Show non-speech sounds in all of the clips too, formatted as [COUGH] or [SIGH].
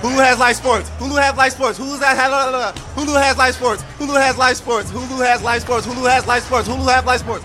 Hulu has live sports. Hulu has live sports. Hulu has Hulu has live sports. Hulu has live sports. Hulu has live sports. Hulu has live sports. Hulu has live sports.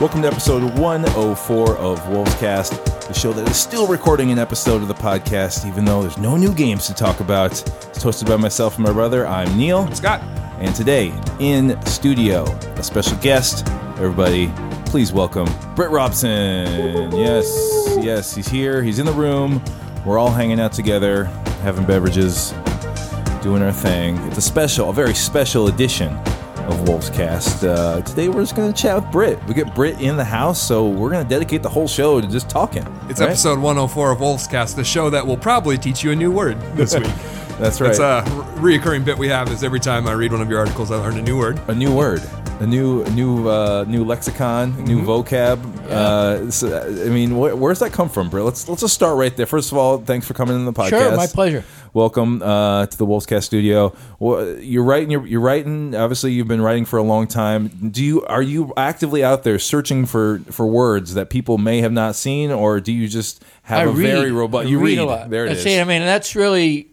Welcome to episode 104 of Wolfscast, the show that is still recording an episode of the podcast, even though there's no new games to talk about. It's hosted by myself and my brother. I'm Neil. Scott. And today, in studio, a special guest. Everybody, please welcome Britt Robson. Yes, yes, he's here. He's in the room. We're all hanging out together, having beverages, doing our thing. It's a special, a very special edition of Wolfscast. Uh, today we're just going to chat with Britt. We get Britt in the house, so we're going to dedicate the whole show to just talking. It's right? episode 104 of Wolfscast, the show that will probably teach you a new word this week. [LAUGHS] That's right. It's a reoccurring bit we have is every time I read one of your articles, I learn a new word. a new word, a new new uh, new lexicon, new Mm-hmm. vocab. Uh, so, I mean, wh- where's that come from, Britt? Let's let's just start right there. First of all, thanks for coming in the podcast. Sure, my pleasure. Welcome uh, to the Wolfscast studio. Well, you're writing. You're, you're writing. Obviously, you've been writing for a long time. Do you are you actively out there searching for for words that people may have not seen, or do you just have I a read, very robust? I You read. a lot. There it is. See, I mean, that's really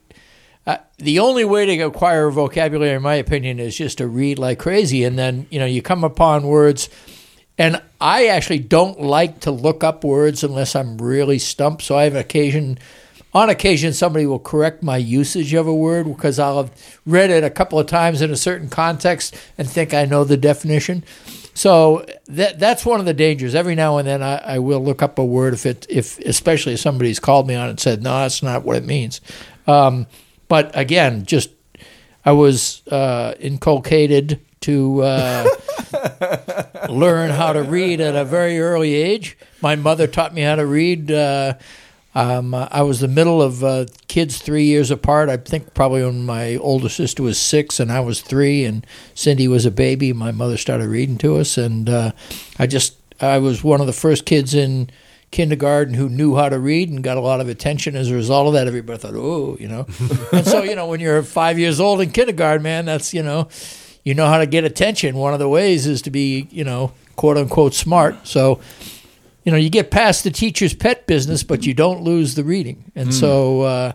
uh, the only way to acquire vocabulary, in my opinion, is just to read like crazy, and then you know you come upon words. And I actually don't like to look up words unless I'm really stumped. So I have occasion, on occasion, somebody will correct my usage of a word because I'll have read it a couple of times in a certain context and think I know the definition. So that that's one of the dangers. Every now and then, I, I will look up a word if it if especially if somebody's called me on it and said, "No, that's not what it means." Um, but again, just I was uh, inculcated to uh, learn how to read at a very early age. My mother taught me how to read. Uh, um, I was the middle of uh, kids three years apart. I think probably when my older sister was six and I was three, and Cindy was a baby. My mother started reading to us, and uh, I just I was one of the first kids in kindergarten who knew how to read and got a lot of attention as a result of that. Everybody thought, oh, you know. [LAUGHS] and so, you know, when you're five years old in kindergarten, man, that's, you know, you know how to get attention. One of the ways is to be, you know, quote unquote smart. So, you know, you get past the teacher's pet business, but you don't lose the reading. And so, uh,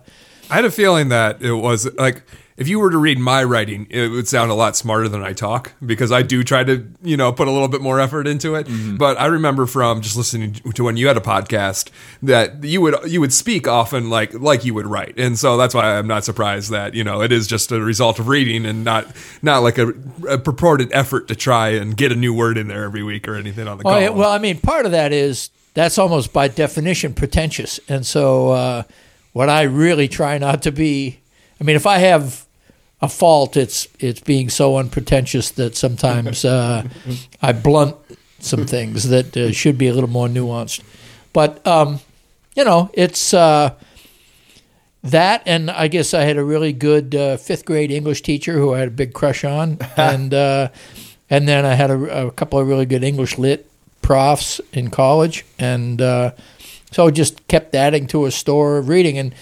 I had a feeling that it was like if you were to read my writing, it would sound a lot smarter than I talk because I do try to, you know, put a little bit more effort into it. But I remember from just listening to when you had a podcast that you would you would speak often like like you would write. And so that's why I'm not surprised that, you know, it is just a result of reading and not not like a, a purported effort to try and get a new word in there every week or anything on the well, call. well, I mean, part of that is that's almost by definition pretentious. And so, uh, what I really try not to be, I mean, if I have a fault, it's it's being so unpretentious that sometimes uh, I blunt some things that uh, should be a little more nuanced. But um, you know, it's uh, that, and I guess I had a really good uh, fifth grade English teacher who I had a big crush on, [LAUGHS] and uh, and then I had a, a couple of really good English lit profs in college, and uh, so I just kept adding to a store of reading. And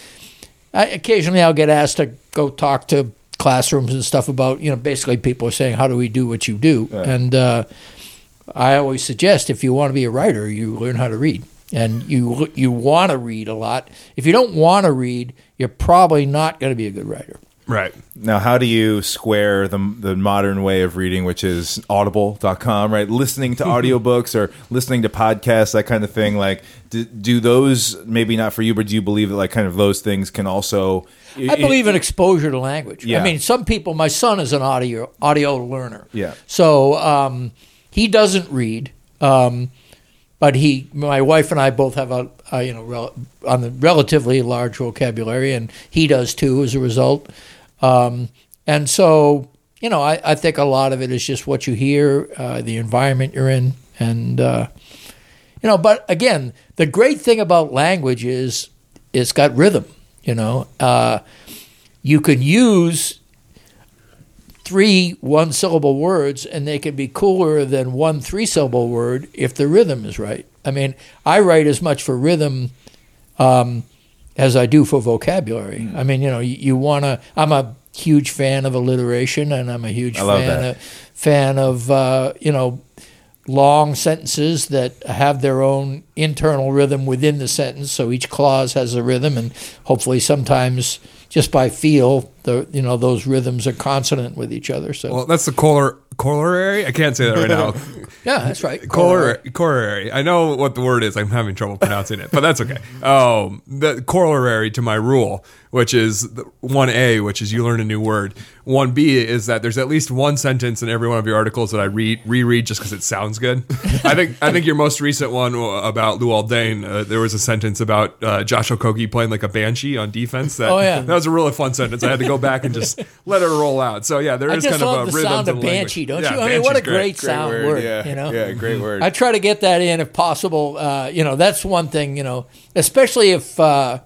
I, occasionally, I'll get asked to go talk to classrooms and stuff about you know basically people are saying how do we do what you do, and uh, I always suggest if you want to be a writer, you learn how to read. And you you want to read a lot. If you don't want to read, you're probably not going to be a good writer. right. Now, how do you square the the modern way of reading, which is audible.com, right? Listening to [LAUGHS] audiobooks or listening to podcasts, that kind of thing. Like, do, do those, maybe not for you, but do you believe that, like, kind of those things can also. I believe in exposure to language. Yeah. I mean, some people. My son is an audio audio learner. Yeah. So um, he doesn't read, um, but he, my wife and I both have a, a you know rel- on the relatively large vocabulary, and he does too as a result. Um, and so you know, I, I think a lot of it is just what you hear, uh, the environment you're in, and uh, you know. But again, the great thing about language is it's got rhythm. You know, uh, you can use three one syllable words and they can be cooler than one three syllable word if the rhythm is right. I mean, I write as much for rhythm um, as I do for vocabulary. I mean, you know, you, you want to. I'm a huge fan of alliteration, and I'm a huge fan of, fan of uh, you know long sentences that have their own internal rhythm within the sentence. So each clause has a rhythm, and hopefully sometimes just by feel, the you know those rhythms are consonant with each other. So Well, that's the color corollary. I can't say that right now. [LAUGHS] yeah, that's right. Corollary. Corollary. I know what the word is. I'm having trouble pronouncing it, but that's okay. Um, the corollary to my rule, which is one A, which is you learn a new word. One B is that there's at least one sentence in every one of your articles that I read reread just because it sounds good. [LAUGHS] I think I think your most recent one about Luol Deng, uh, there was a sentence about uh, Josh Okogie playing like a banshee on defense. That, Oh, yeah. that was a really fun sentence. I had to go back and just [LAUGHS] let it roll out. So yeah, there is kind of a the rhythm sound to of the language. banshee, don't Yeah, you? I mean, what a banshee's great, sound word. Yeah, you know, yeah, great word. I try to get that in if possible. Uh, you know, that's one thing. You know, especially if uh,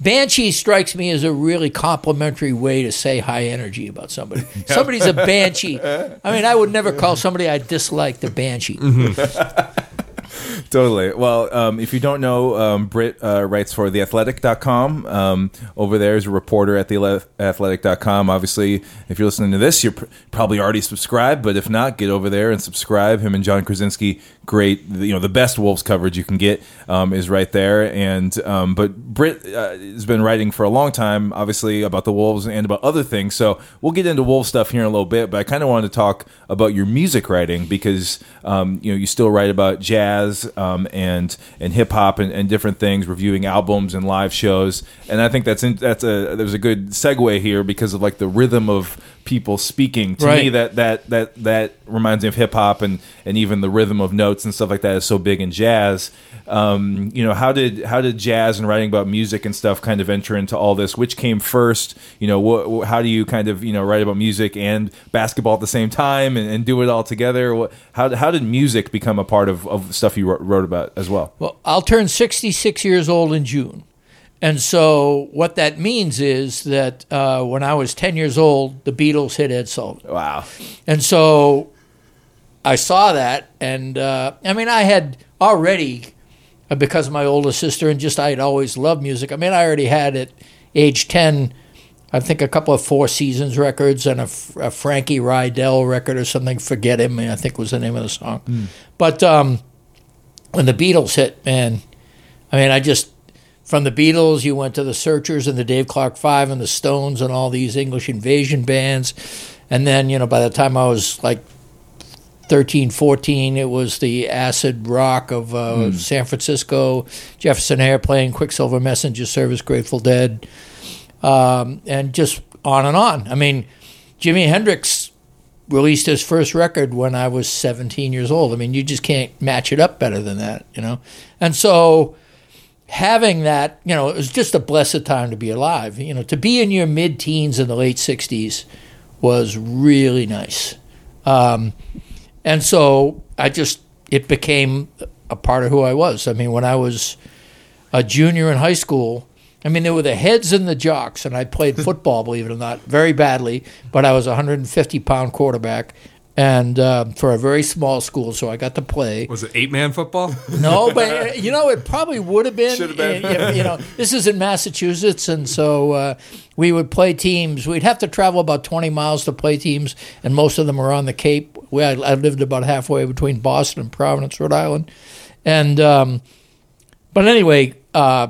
banshee strikes me as a really complimentary way to say high energy about somebody. [LAUGHS] Somebody's a banshee. [LAUGHS] I mean, I would never call somebody I dislike the banshee. [LAUGHS] Mm-hmm. Totally. Well, um, if you don't know, um, Britt uh, writes for theathletic.com. Um, over there is a reporter at theathletic.com. Obviously, if you're listening to this, you're pr- probably already subscribed, but if not, get over there and subscribe. Him and Jon Krawczynski, great. You know, the best Wolves coverage you can get um, is right there. And um, but Britt uh, has been writing for a long time, obviously about the Wolves and about other things. So we'll get into Wolves stuff here in a little bit. But I kind of wanted to talk about your music writing because um, you know you still write about jazz um, and and hip hop and, and different things, reviewing albums and live shows. And I think that's in, that's a there's a good segue here because of like the rhythm of people speaking. To me, that that that that reminds me of hip hop and and even the rhythm of notes and stuff like that is so big in jazz. Um, you know, how did how did jazz and writing about music and stuff kind of enter into all this? Which came first? You know, wh- wh- how do you kind of you know write about music and basketball at the same time and, and do it all together? What, how how did music become a part of of stuff you wrote, wrote about as well? Well, I'll turn 66 years old in June. And so what that means is that uh, when I was 10 years old, the Beatles hit Ed Sullivan. Wow. And so I saw that, and uh, I mean, I had already, uh, because of my older sister, and just I had always loved music. I mean, I already had at age 10, I think a couple of Four Seasons records and a Frankie Rydell record or something. Forget Him, I think was the name of the song. But um, when the Beatles hit, man, I mean, I just from the Beatles, you went to the Searchers and the Dave Clark Five and the Stones and all these English invasion bands, and then you know by the time I was like 13, 14, it was the acid rock of uh, San Francisco, Jefferson Airplane, Quicksilver Messenger Service, Grateful Dead, um, and just on and on. I mean, Jimi Hendrix released his first record when I was 17 years old. I mean, you just can't match it up better than that, you know? And so having that, you know, it was just a blessed time to be alive. You know, to be in your mid teens in the late 60s was really nice. Um, and so I just, it became a part of who I was. I mean, when I was a junior in high school, I mean, there were the heads and the jocks, and I played [LAUGHS] football, believe it or not, very badly, but I was a 150 pound quarterback. And uh, for a very small school, so I got to play. Was it eight man football? [LAUGHS] No, but uh, you know, it probably would have been. Should have been. You know, this is in Massachusetts, and so uh, we would play teams. We'd have to travel about twenty miles to play teams, and most of them were on the Cape. We, I, I lived about halfway between Boston and Providence, Rhode Island, and um, but anyway, uh,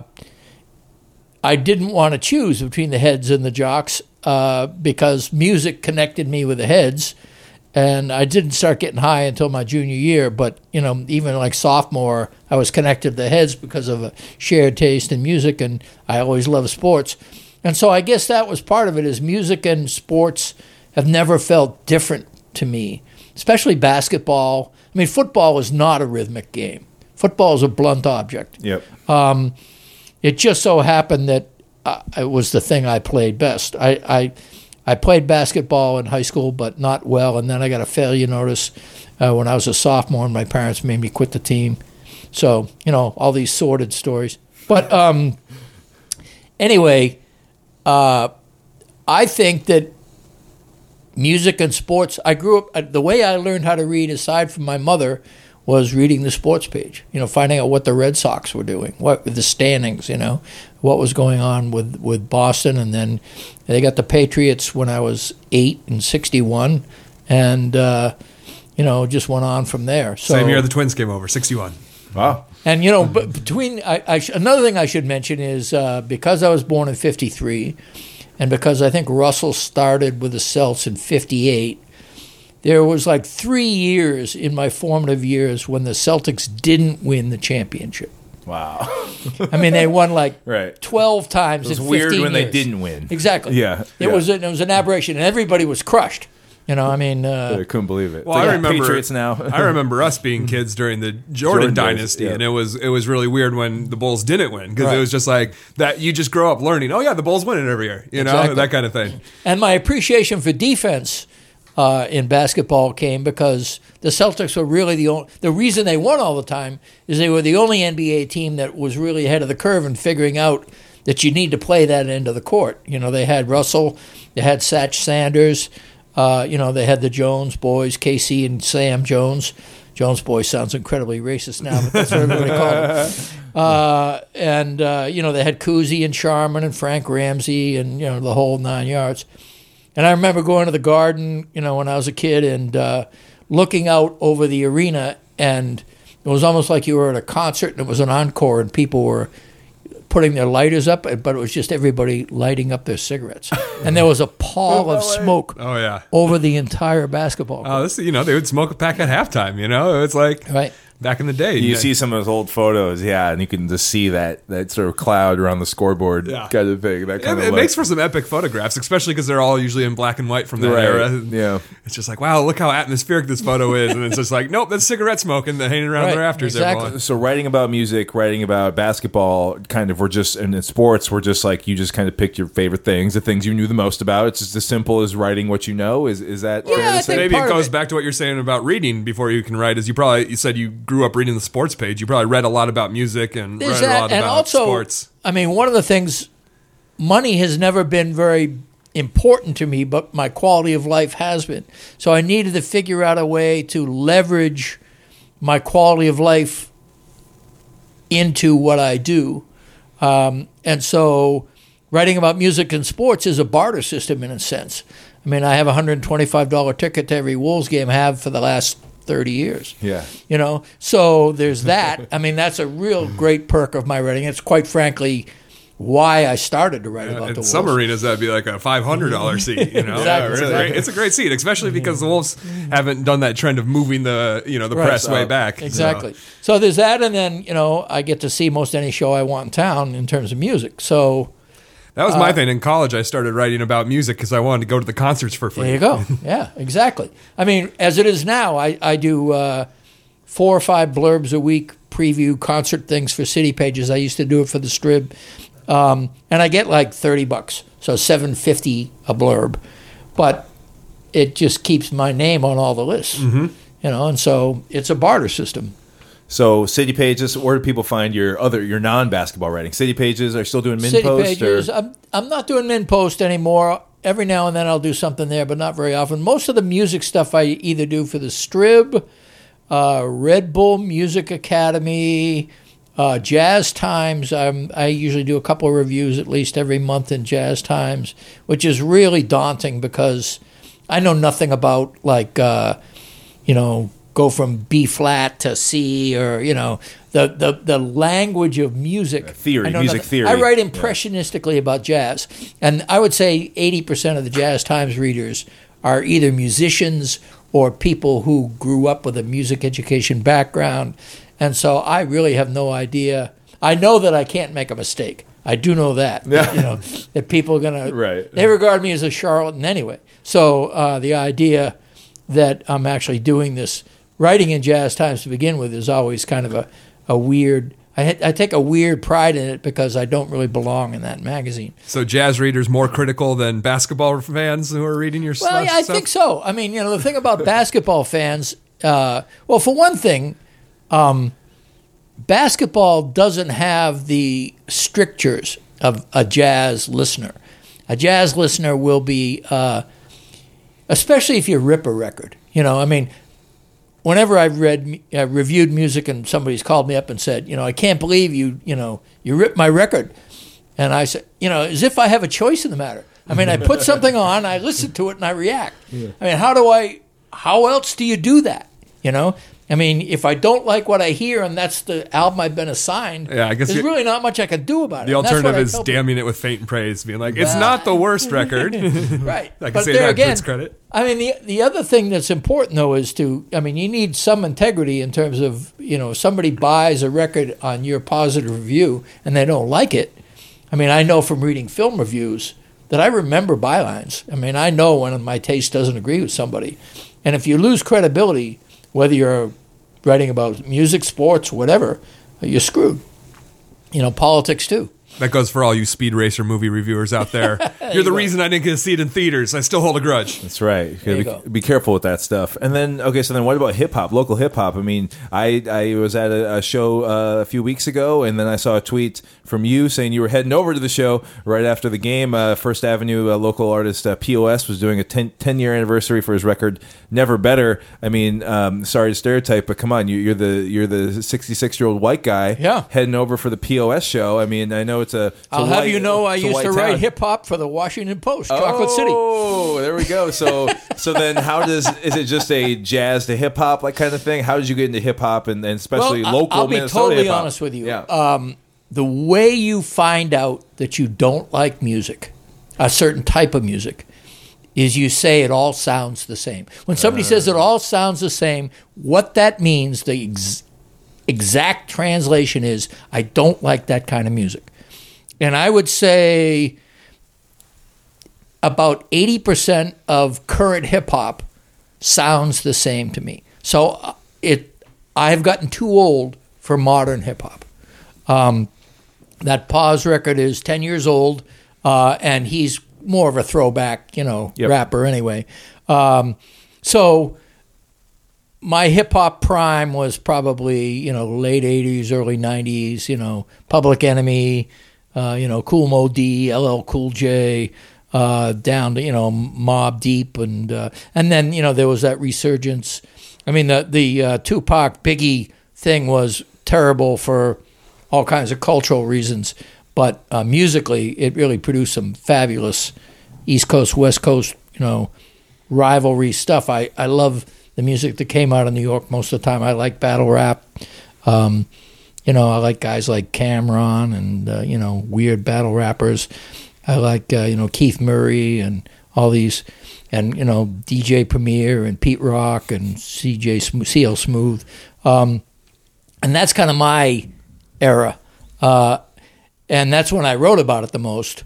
I didn't want to choose between the heads and the jocks uh, because music connected me with the heads, and I didn't start getting high until my junior year. But you know, even like sophomore, I was connected to the heads because of a shared taste in music, and I always loved sports. And so I guess that was part of it. Is music and sports have never felt different to me, especially basketball. I mean, football is not a rhythmic game. Football is a blunt object. Yep. It just so happened that uh, it was the thing I played best. I, I I played basketball in high school, but not well. And then I got a failure notice uh, when I was a sophomore, and my parents made me quit the team. So you know all these sordid stories. But um, anyway, uh, I think that music and sports. I grew up uh, the way I learned how to read, aside from my mother, was reading the sports page. You know, finding out what the Red Sox were doing, what the standings. You know, what was going on with with Boston, and then they got the Patriots when I was eight and sixty one, and uh, you know just went on from there. So, Same year the Twins came over, 61. Wow. and you know, but between I, I sh- another thing I should mention is uh, because I was born in '53, and because I think Russell started with the Celts in '58, there was like three years in my formative years when the Celtics didn't win the championship. Wow. I mean, they won like [LAUGHS] Right. 12 times. It was in weird 15 when they didn't win. Exactly. Yeah, It yeah. was an, it was an aberration, and everybody was crushed. You know, I mean, uh, I couldn't believe it. Well, They I remember Patriots now. [LAUGHS] I remember us being [LAUGHS] kids during the Jordan, Jordan days, dynasty, yeah. and it was it was really weird when the Bulls didn't win because Right. it was just like that. You just grow up learning. Oh yeah, the Bulls win it every year. You know Exactly. that kind of thing. and my appreciation for defense uh, in basketball came because the Celtics were really the only. The reason they won all the time is they were the only NBA team that was really ahead of the curve in figuring out that you need to play that end of the court. You know, they had Russell, they had Satch Sanders, uh, you know, they had the Jones boys, KC and Sam Jones. Jones boys sounds incredibly racist now, but that's what everybody called them. [LAUGHS] Uh, and uh, you know, they had Cousy and Sharman and Frank Ramsey and you know the whole nine yards. And I remember going to the garden, you know, when I was a kid and uh, looking out over the arena, and it was almost like you were at a concert and it was an encore, and people were putting their lighters up, but it was just everybody lighting up their cigarettes. [LAUGHS] And there was a pall of smoke Oh yeah. over the entire basketball court. Oh, this you know they would smoke a pack at halftime. You know it's like right? Back in the day. You see some of those old photos, yeah, and you can just see that that sort of cloud around the scoreboard Yeah. kind of thing. That It, kind it of makes for some epic photographs, especially because they're all usually in black and white from that Right, era. yeah. [LAUGHS] It's just like, wow, look how atmospheric this photo is, and it's just like, nope, that's cigarette smoking, the hanging around Right, the rafters. exactly. Everyone. So writing about music, writing about basketball, kind of, we're just and in sports, we're just like you just kind of picked your favorite things, the things you knew the most about. It's just as simple as writing what you know. Is is that Yeah, fair I to say? think Maybe it goes it- back to what you're saying about reading before you can write. Is you probably you said you grew up reading the sports page. You probably read a lot about music and There's read a lot and about also, sports. I mean, one of the things, money has never been very important to me, but my quality of life has been. So I needed to figure out a way to leverage my quality of life into what I do. Um, and so writing about music and sports is a barter system in a sense. I mean, I have a $125 ticket to every Wolves game, have for the last 30 years Yeah. you know so there's that [LAUGHS] i mean that's a real great perk of my writing it's quite frankly why i started to write uh, about In the some arenas, that'd be like a five hundred dollar [LAUGHS] seat. You know, Exactly, it's, a exactly. great, it's a great seat, especially mm-hmm. because the Wolves haven't done that trend of moving the you know the Right. press way back. exactly so there's that and then you know i get to see most any show i want in town in terms of music so That was Uh, my thing. In college. I started writing about music because I wanted to go to the concerts for free. there you go. [LAUGHS] Yeah exactly. I mean as it is now i, I do uh, four or five blurbs a week preview concert things for city pages. I used to do it for the strib. Um, and i get like 30 bucks. So 750 a blurb. But it just keeps my name on all the lists. Mm-hmm. you know and so it's a barter system So City Pages, where do people find your other your non basketball writing? City Pages are still doing min city post pages or? I'm, I'm not doing MinnPost anymore. Every now and then i'll do something there but not very often. Most of the music stuff i either do for the strib uh, red bull music academy uh, jazz times. I'm, i usually do a couple of reviews at least every month in jazz times which is really daunting because i know nothing about like uh, you know go from b flat to c or you know the, the, the language of music Theory, I music nothing. theory. I write Yeah. impressionistically about jazz, and I would say eighty percent of the Jazz Times readers are either musicians or people who grew up with a music education background, and so I really have no idea. I know that I can't make a mistake. I do know that. Yeah. You know that people are gonna. Right. They regard me as a charlatan anyway. So uh, the idea that I'm actually doing this writing in Jazz Times to begin with is always kind of a, a weird. I, I take a weird pride in it because I don't really belong in that magazine. So jazz readers more critical than basketball fans who are reading your Well, stuff. yeah, I think so. I mean, you know, the thing about basketball fans, uh, well, for one thing, um, basketball doesn't have the strictures of a jazz listener. A jazz listener will be, uh, especially if you rip a record. You know, I mean, whenever I've read uh, reviewed music and somebody's called me up and said, you know, I can't believe you, you know, you ripped my record, and I said, you know, as if I have a choice in the matter. I mean, I put something [LAUGHS] on, I listen to it, and I react. I mean, how do I? How else do you do that? You know. I mean, if I don't like what I hear and that's the album I've been assigned, Yeah, I guess there's really not much I can do about it. The And that's what alternative is tell people. damning it with faint praise, being like, it's not the worst record. [LAUGHS] [LAUGHS] Right. I can but say there that again, credit. I mean, the the other thing that's important though is to, I mean, you need some integrity in terms of, you know, somebody buys a record on your positive review and they don't like it. I mean, I know from reading film reviews that I remember bylines. I mean, I know when my taste doesn't agree with somebody, and if you lose credibility, whether you're writing about music, sports, whatever, you're screwed. You know, politics too. That goes for all you Speed Racer movie reviewers out there. [LAUGHS] You're you the go. reason I didn't get to see it in theaters. I still hold a grudge. That's right. You gotta be, go. be careful with that stuff. And then, okay, so then what about hip hop, local hip hop? I mean, I, I was at a, a show uh, a few weeks ago, and then I saw a tweet from you saying you were heading over to the show right after the game. Uh, First Avenue uh, local artist uh, POS was doing a 10, 10 year anniversary for his record Never Better. I mean, um, sorry to stereotype, but come on, you, you're the you're the 66 year old white guy Yeah. heading over for the POS show. I mean, I know it's a. It's a I'll have white- you know, I used to write hip hop for the Washington Post, Chocolate City. Oh, there we go. So, [LAUGHS] so then, how does is it just a jazz to hip hop like kind of thing? How did you get into hip hop and, and especially Well, local I'll be Minnesota totally hip-hop? honest with you. Yeah. Um, the way you find out that you don't like music, a certain type of music, is you say it all sounds the same. When somebody says it all sounds the same, what that means, the ex- exact translation is, I don't like that kind of music. And I would say about 80% of current hip hop sounds the same to me. So uh, it I've gotten too old for modern hip hop. Um, that Pause record is 10 years old, uh, and he's more of a throwback, you know, Yep. rapper anyway. Um, so my hip hop prime was probably, you know, late 80s, early 90s, you know, Public Enemy, uh, you know, Kool Moe Dee, LL Cool J, uh, down to, you know, Mobb Deep. And, uh, and then, you know, there was that resurgence. I mean, the, the uh, Tupac Biggie thing was terrible for all kinds of cultural reasons. But uh, musically, it really produced some fabulous East Coast, West Coast, you know, rivalry stuff. I, I love the music that came out of New York most of the time. I like battle rap. Um, you know, I like guys like Cam'ron and, uh, you know, weird battle rappers. I like, uh, you know, Keith Murray and all these, and, you know, DJ Premier and Pete Rock and CJ Sm- CL Smooth. Um, and that's kind of my era. Uh, and that's when I wrote about it the most.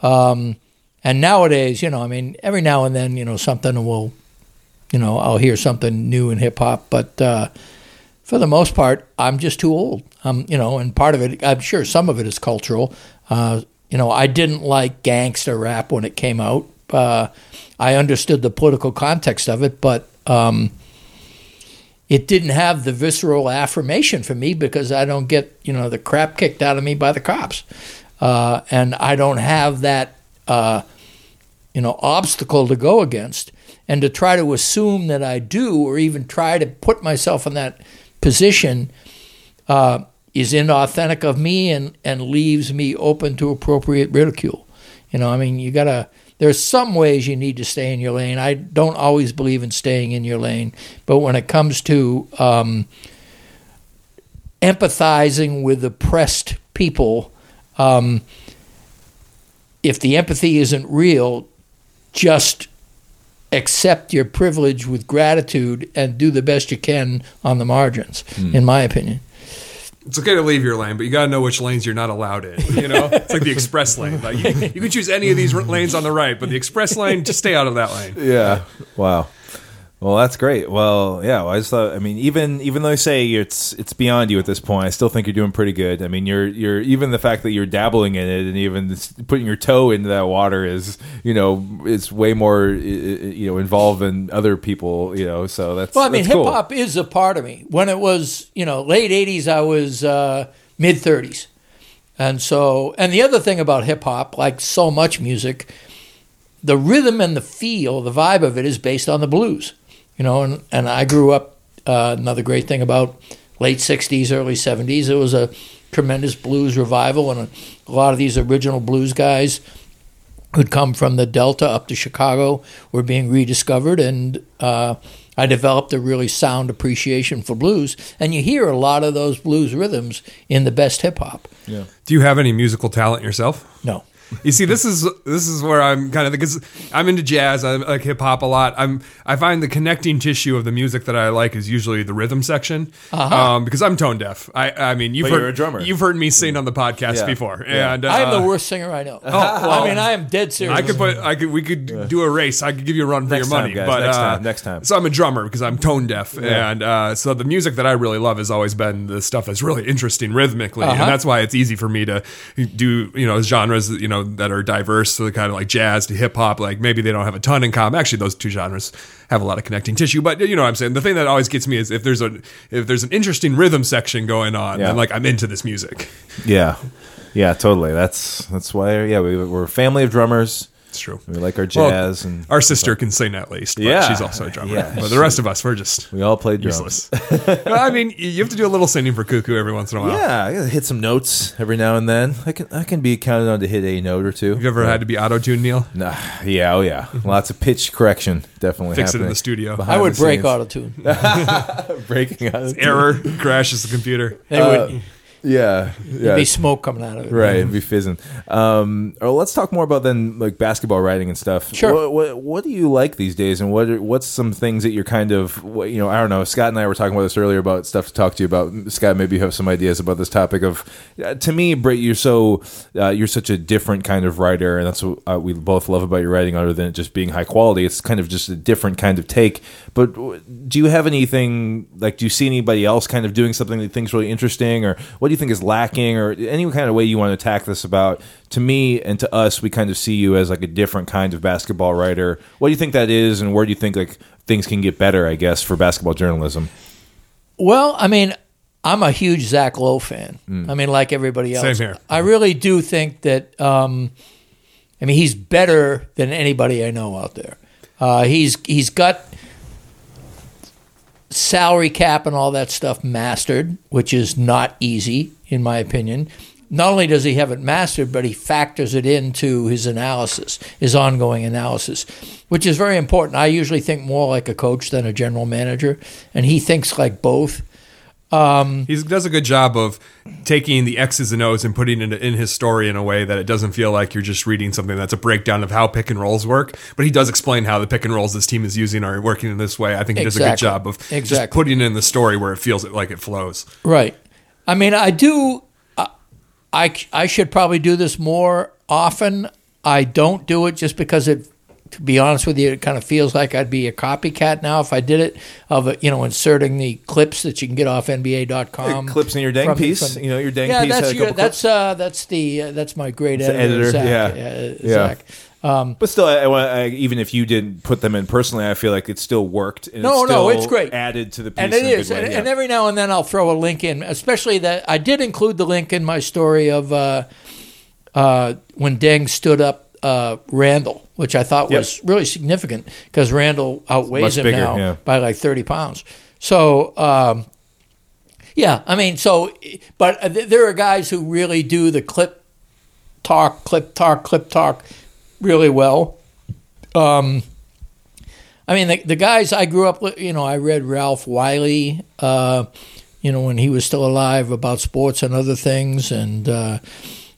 Um, and nowadays, you know, I mean, every now and then, you know, something will, you know, I'll hear something new in hip hop, but uh, for the most part, I'm just too old. Um, you know, and part of it, I'm sure some of it is cultural. Uh, you know, I didn't like gangster rap when it came out. Uh, I understood the political context of it, but um, it didn't have the visceral affirmation for me because I don't get you know the crap kicked out of me by the cops, uh, and I don't have that uh, you know obstacle to go against, and to try to assume that I do, or even try to put myself in that position, uh, is inauthentic of me and and leaves me open to appropriate ridicule. You know, I mean, you gotta. There's some ways you need to stay in your lane. I don't always believe in staying in your lane, but when it comes to um, empathizing with oppressed people, um, if the empathy isn't real, just accept your privilege with gratitude and do the best you can on the margins, hmm. in my opinion. It's okay to leave your lane, but you got to know which lanes you're not allowed in. You know, [LAUGHS] it's like the express lane. Like you, you can choose any of these lanes on the right, but the express lane, just stay out of that lane. Yeah. Wow. Well, that's great. Well, yeah. Well, I just thought. I mean, even even though I say it's it's beyond you at this point, I still think you're doing pretty good. I mean, you're you're even the fact that you're dabbling in it and even putting your toe into that water is you know it's way more you know involved than other people. You know, so that's Well, I mean, hip cool. hop is a part of me. When it was, you know, late '80s, I was uh, mid 30s, and so, and the other thing about hip hop, like so much music, the rhythm and the feel, the vibe of it is based on the blues, you know. And and I grew up uh, another great thing about late '60s, early '70s. It was a tremendous blues revival, and a, a lot of these original blues guys who'd come from the Delta up to Chicago were being rediscovered, and uh, I developed a really sound appreciation for blues. And you hear a lot of those blues rhythms in the best hip hop. Yeah. Do you have any musical talent yourself? No. You see, this is this is where I'm kind of because I'm into jazz, I like hip hop a lot. I'm I find the connecting tissue of the music that I like is usually the rhythm section, um, because I'm tone deaf. I I mean you've But heard you're a drummer. you've heard me sing on the podcast Yeah. before, Yeah. and uh, I am the worst singer I know. I mean, I am dead serious. I could put I could we could do a race. I could give you a run for Next your money, time, guys. but Next uh, time. Next time. So I'm a drummer because I'm tone deaf, and uh, so the music that I really love has always been the stuff that's really interesting rhythmically, Uh-huh. and that's why it's easy for me to do you know genres you know that are diverse, so the kind of like jazz to hip hop. Like maybe they don't have a ton in common. Actually, those two genres have a lot of connecting tissue, but you know what I'm saying. The thing that always gets me is if there's a if there's an interesting rhythm section going on, Yeah. then like I'm into this music. Yeah, yeah, totally. That's that's why. Yeah, we, we're a family of drummers. It's true. We like our Well, jazz, and Our sister can sing at least, but Yeah. she's also a drummer. Yeah. But the rest of us, we're just we all play drums. useless. [LAUGHS] I mean, you have to do a little singing for Cuckoo every once in a while. Yeah, I gotta hit some notes every now and then. I can I can be counted on to hit a note or two. Have you ever had to be auto tuned, Neil? Nah, yeah, oh yeah, [LAUGHS] lots of pitch correction definitely. Fix it in the studio. I would break auto tune. [LAUGHS] breaking out. Error crashes the computer. They would uh, Yeah, yeah. be smoke coming out of it. Right, it'd be fizzing. Um, or let's talk more about then like basketball writing and stuff. Sure. What, what, what do you like these days, and what are, what's some things that you're kind of what, you know I don't know. Scott and I were talking about this earlier about stuff to talk to you about. Scott, maybe you have some ideas about this topic of. Uh, to me, Britt, you're so uh, you're such a different kind of writer, and that's what uh, we both love about your writing. Other than it just being high quality, it's kind of just a different kind of take. But w- do you have anything like? Do you see anybody else kind of doing something that you think's really interesting, or what do you think is lacking, or any kind of way you want to attack this? About to me and to us, we kind of see you as like a different kind of basketball writer. What do you think that is, and where do you think like things can get better? I guess for basketball journalism. Well, I mean, I'm a huge Zach Lowe fan. I mean, like everybody else. Same here. I really do think that. Um, I mean, he's better than anybody I know out there. Uh, he's he's got salary cap and all that stuff mastered, which is not easy, in my opinion. Not only does he have it mastered, but he factors it into his analysis, his ongoing analysis, which is very important. I usually think more like a coach than a general manager, and he thinks like both. Um, he does a good job of taking the X's and O's and putting it in his story in a way that it doesn't feel like you're just reading something that's a breakdown of how pick and rolls work. But he does explain how the pick and rolls this team is using are working in this way. I think he does a good job of just putting it in the story where it feels like it flows. Right. I mean, I do. I, I I should probably do this more often. I don't do it just because it. To be honest with you, it kind of feels like I'd be a copycat now if I did it of you know inserting the clips that you can get off NBA.com. clips in your dang from- piece. from- you know, your dang yeah, piece had that's a your, that's uh, that's the uh, that's my great editor, editor, Zach. yeah. uh, Yeah. Zach. Um, But still, I, I, even if you didn't put them in personally, I feel like it still worked. And No, it's no, it's great. Added to the piece, and it is, and, yeah. and every now and then I'll throw a link in, especially that I did include the link in my story of uh, uh, when Deng stood up uh, Randle, which I thought was really significant because Randle outweighs him bigger, now yeah. by like thirty pounds. So. Um, yeah, I mean, so, but there are guys who really do the clip talk, clip talk, clip talk really well. Um, I mean, the, the guys I grew up with, you know, I read Ralph Wiley, uh, you know, when he was still alive about sports and other things. And, uh,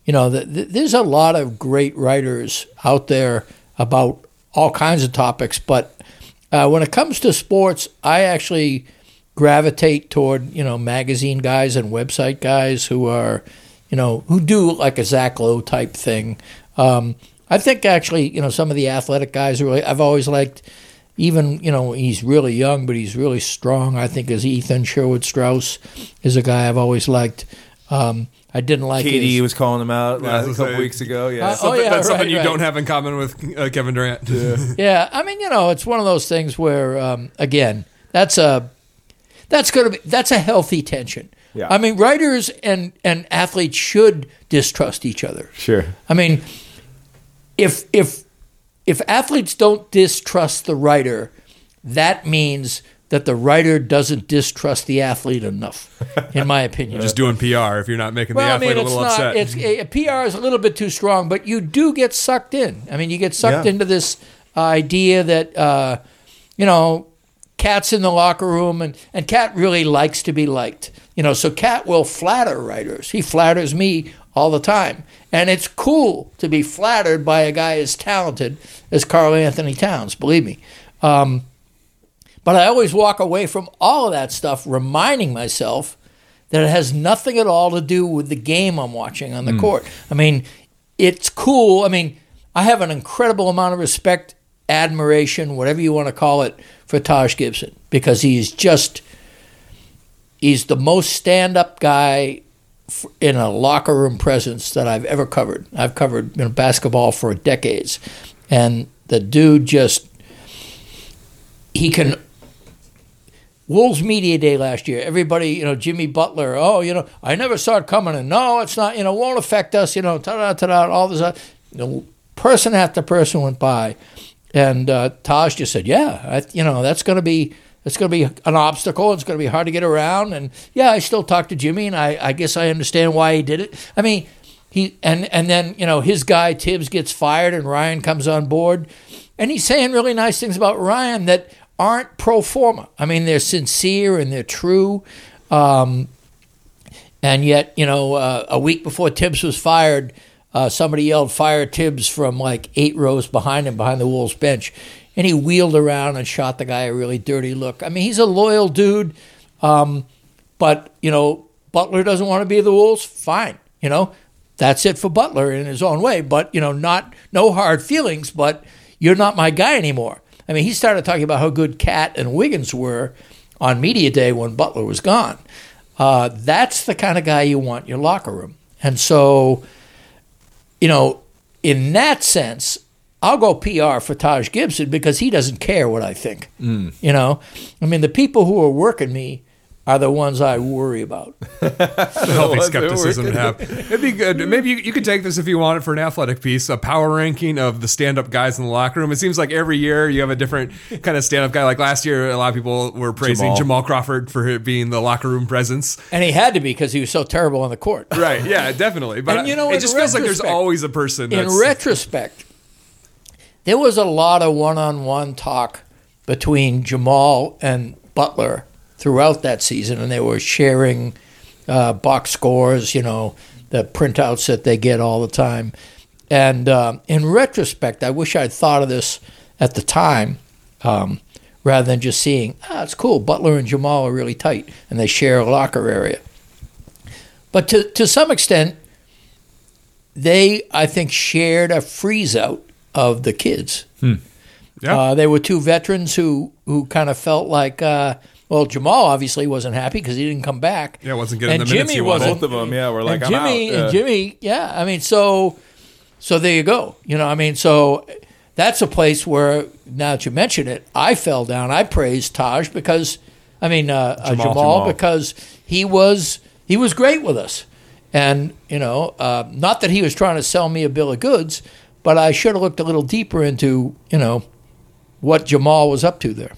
you know, th- th- there's a lot of great writers out there about all kinds of topics. But uh, when it comes to sports, I actually gravitate toward, you know, magazine guys and website guys who are, you know, who do like a Zach Lowe type thing. Um, I think actually, you know, some of the athletic guys really, I've always liked, even, you know, he's really young, but he's really strong. I think is Ethan Sherwood Strauss is a guy I've always liked. Um, I didn't like KD his, was calling him out Yeah, last, I a was couple say- weeks ago. Yeah, Uh, Something, yeah, that's something you right. don't have in common with uh, Kevin Durant. [LAUGHS] Yeah, I mean, you know, it's one of those things where, um, again, that's a that's going to be that's a healthy tension. Yeah. I mean, writers and and athletes should distrust each other. sure. I mean, if if if athletes don't distrust the writer, that means that the writer doesn't distrust the athlete enough, in my [LAUGHS] opinion. Just doing PR if you're not making the well, I athlete mean, a little not. upset. It's a, PR is a little bit too strong, but you do get sucked in. I mean, you get sucked Yeah. into this idea that uh, you know, KAT's in the locker room, and and KAT really likes to be liked. You know, so KAT will flatter writers. He flatters me all the time, and it's cool to be flattered by a guy as talented as Karl-Anthony Towns. Believe me. Um, but I always walk away from all of that stuff reminding myself that it has nothing at all to do with the game I'm watching on the hmm. court. I mean, it's cool. I mean, I have an incredible amount of respect, admiration, whatever you want to call it, for Taj Gibson because he's just he's the most stand-up guy in a locker room presence that I've ever covered. I've covered you know, basketball for decades, and the dude just he can Wolves Media Day last year. Everybody, you know, Jimmy Butler. Oh, you know, I never saw it coming, and no, it's not. You know, won't affect us. You know, ta da ta da. All this. uh, You know, person after person went by, and uh, Taj just said, "Yeah, I, you know, that's going to be." It's going to be an obstacle. It's going to be hard to get around. And yeah, I still talk to Jimmy, and I, I guess I understand why he did it. I mean, he and and then you know his guy Thibs gets fired, and Ryan comes on board, and he's saying really nice things about Ryan that aren't pro forma. I mean, they're sincere and they're true. Um, and yet, you know, uh, a week before Thibs was fired, uh, somebody yelled "Fire Thibs" from like eight rows behind him, behind the Wolves bench, and he wheeled around and shot the guy a really dirty look. I mean, he's a loyal dude, um, but you know, Butler doesn't want to be the Wolves. Fine, you know, that's it for Butler in his own way. But you know, not no hard feelings. But you're not my guy anymore. I mean, he started talking about how good KAT and Wiggins were on media day when Butler was gone. Uh, that's the kind of guy you want in your locker room. And so, you know, in that sense, I'll go PR for Taj Gibson because he doesn't care what I think. You know, I mean, the people who are working me are the ones I worry about. [LAUGHS] healthy skepticism to have. It'd be good. Maybe you, you could take this if you want it for an athletic piece, a power ranking of the stand-up guys in the locker room. It seems like every year you have a different kind of stand-up guy. Like last year, a lot of people were praising Jamal. Jamal, Crawford for being the locker room presence. And he had to be because he was so terrible on the court. [LAUGHS] Right? Yeah, definitely. But And you know, it just feels like there's always a person. in That's, retrospect, there was a lot of one-on-one talk between Jamal and Butler throughout that season, and they were sharing uh, box scores, you know, the printouts that they get all the time. And um, in retrospect, I wish I'd thought of this at the time, um, rather than just seeing, ah, it's cool. Butler and Jamal are really tight, and they share a locker area. But to to some extent, they, I think, shared a freeze out of the kids. Yeah. Uh, they were two veterans who, who kind of felt like, uh, well, Jamal obviously wasn't happy because he didn't come back. Yeah, wasn't getting and the minutes Jimmy he wanted. wasn't. Both of them, yeah, were like, and I'm Jimmy out. Yeah. and Jimmy, yeah. I mean, so so there you go. You know, I mean, so that's a place where now that you mention it, I fell down. I praised Taj because, I mean, uh, uh, Jamal. Jamal, Jamal. because he was he was great with us, and you know, uh, not that he was trying to sell me a bill of goods, but I should have looked a little deeper into you know what Jamal was up to there.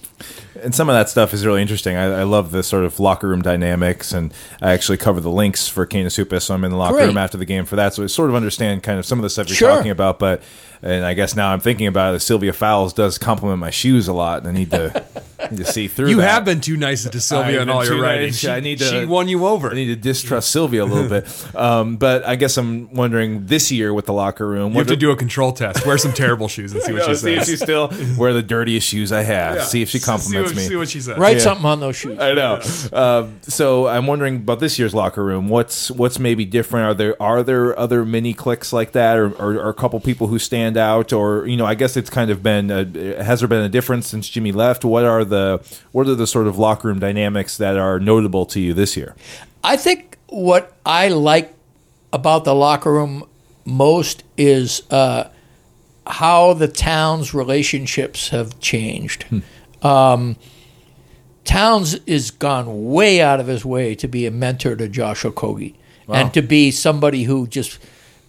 And some of that stuff is really interesting. I, I love the sort of locker room dynamics, and I actually cover the Lynx for Supis, so I'm in the locker Great. room after the game for that. So I sort of understand kind of some of the stuff you're Sure. talking about. But and I guess now I'm thinking about it. Sylvia Fowles does compliment my shoes a lot, and I need to [LAUGHS] to see [LAUGHS] through. You that. have been too nice to Sylvia I've in all your too writing. nice. She, I need to- she won you over. I need to distrust Sylvia a little [LAUGHS] bit. Um, but I guess I'm wondering this year with the locker room. you have to do a control test. Wear some terrible shoes and [LAUGHS] see what she see if says. she still wear the dirtiest shoes I have. See if she compliments see what, me. See what she says. Write Yeah. something on those shoes. I know. Um, so I'm wondering about this year's locker room. What's what's maybe different? Are there are there other mini clicks like that, or, or, or a couple people who stand out, or you know? I guess it's kind of been. A, has there been a difference since Jimmy left? What are the what are the sort of locker room dynamics that are notable to you this year? I think what I like about the locker room most is uh, how the Towns' relationships have changed. Um, Towns is gone way out of his way to be a mentor to Josh Okogie and to be somebody who just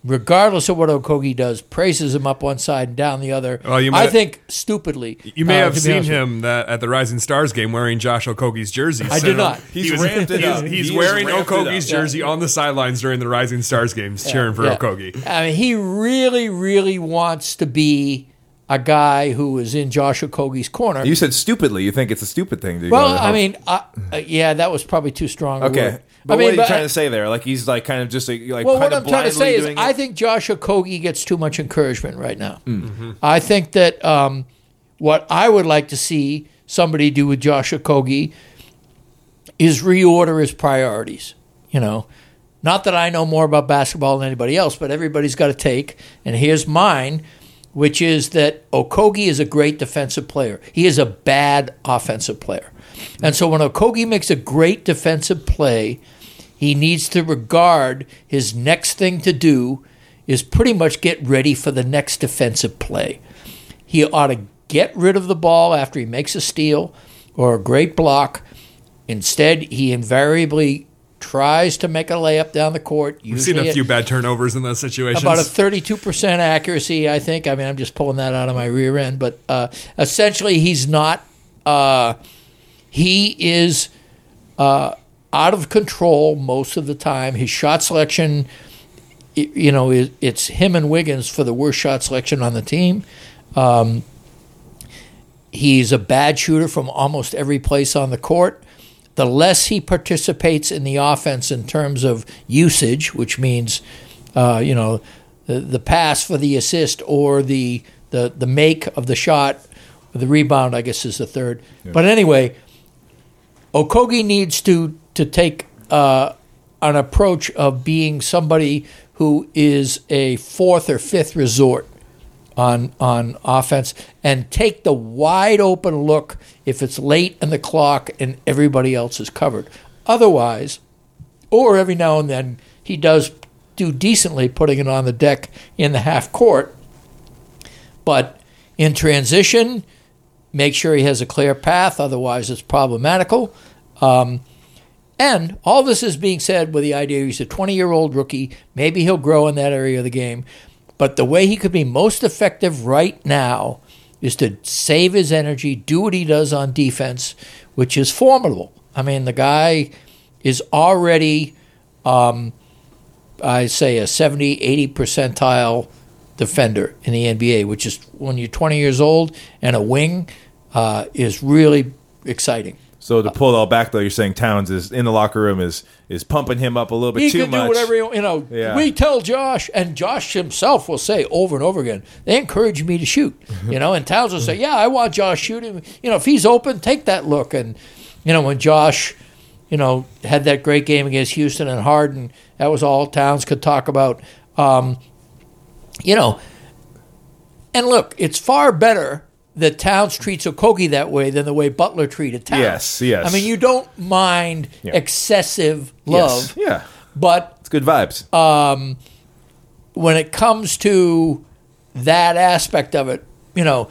regardless of what Okogie does, praises him up one side and down the other. Well, you I think stupidly. You may uh, have seen honest with you. him that at the Rising Stars game wearing Josh Okogie's jersey. I did not. He's he was- ramped it up. He's He wearing Okogie's up. jersey on the sidelines during the Rising Stars games, cheering for Yeah. Okogie. I mean, he really, really wants to be a guy who is in Josh Okogie's corner. You said stupidly. You think it's a stupid thing to well, go to I mean, uh, uh, yeah, that was probably too strong. a okay. But I mean, what are you trying to say there? Like he's like kind of just like, like Well, what I'm trying to say is, doing I think Josh Okogie gets too much encouragement right now. Mm-hmm. I think that um, what I would like to see somebody do with Josh Okogie is reorder his priorities. You know, not that I know more about basketball than anybody else, but everybody's got a take, and here's mine, which is that Okogie is a great defensive player. He is a bad offensive player. And so when Okogie makes a great defensive play, he needs to regard his next thing to do is pretty much get ready for the next defensive play. He ought to get rid of the ball after he makes a steal or a great block. Instead, he invariably tries to make a layup down the court. We've seen a few bad turnovers in those situations. about a 32% accuracy, I think. I mean, I'm just pulling that out of my rear end, but uh, essentially, he's not. Uh, he is uh, out of control most of the time. His shot selection, you know, it's him and Wiggins for the worst shot selection on the team. Um, he's a bad shooter from almost every place on the court. The less he participates in the offense in terms of usage, which means, uh, you know, the, the pass for the assist or the, the, the make of the shot, the rebound, I guess, is the third. But anyway, Okogie needs to to take uh, an approach of being somebody who is a fourth or fifth resort on on offense and take the wide open look if it's late in the clock and everybody else is covered. Otherwise, or every now and then he does do decently putting it on the deck in the half court. But in transition, make sure he has a clear path, otherwise it's problematical. Um, and all this is being said with the idea he's a 20 year old rookie. Maybe he'll grow in that area of the game. But the way he could be most effective right now is to save his energy, do what he does on defense, which is formidable. I mean, the guy is already, um, I say, a 70, 80 percentile defender in the NBA, which is when you're 20 years old and a wing uh, is really exciting. So to pull it all back, though, you're saying Towns is in the locker room is is pumping him up a little bit he too can much. do whatever he, you know. Yeah. We tell Josh, and Josh himself will say over and over again, "They encourage me to shoot," [LAUGHS] you know. And Towns will say, "Yeah, I want Josh shooting. You know, if he's open, take that look." And you know, when Josh, you know, had that great game against Houston and Harden, that was all Towns could talk about. Um, you know, and look, it's far better that Towns treats Okogie that way than the way Butler treated Towns. Yes, yes. I mean, you don't mind Yeah. excessive Yes. love, Yeah, but it's good vibes. when it comes to that aspect of it, you know,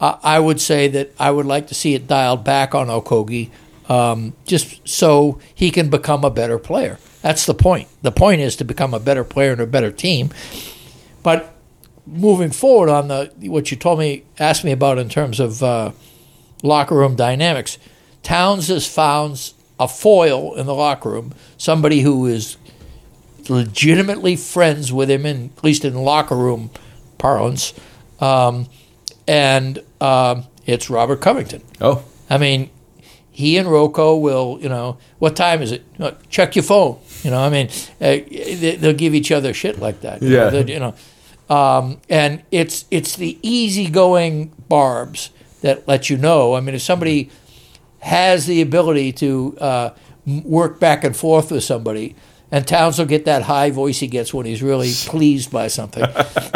I, I would say that I would like to see it dialed back on Okogie, um, just so he can become a better player. That's the point. The point is to become a better player and a better team. But moving forward on the what you told me, asked me about in terms of uh, locker room dynamics, Towns has found a foil in the locker room, somebody who is legitimately friends with him, in, at least in locker room parlance, um, and um, it's Robert Covington. oh, I mean, he and Rocco will, you know, what time is it? Uh, Check your phone. You know, I mean, uh, they, they'll give each other shit like that. You Yeah. know, you know, um, and it's it's the easygoing barbs that let you know. I mean, if somebody has the ability to uh, work back and forth with somebody, and Towns will get that high voice he gets when he's really [LAUGHS] pleased by something,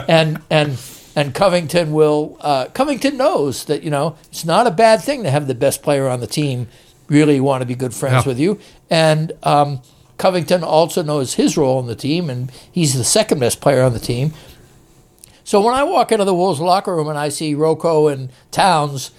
and and and Covington will uh, Covington knows that you know it's not a bad thing to have the best player on the team really want to be good friends Yeah. with you, and um, Covington also knows his role in the team, and he's the second best player on the team. So when I walk into the Wolves locker room and I see Rocco and Towns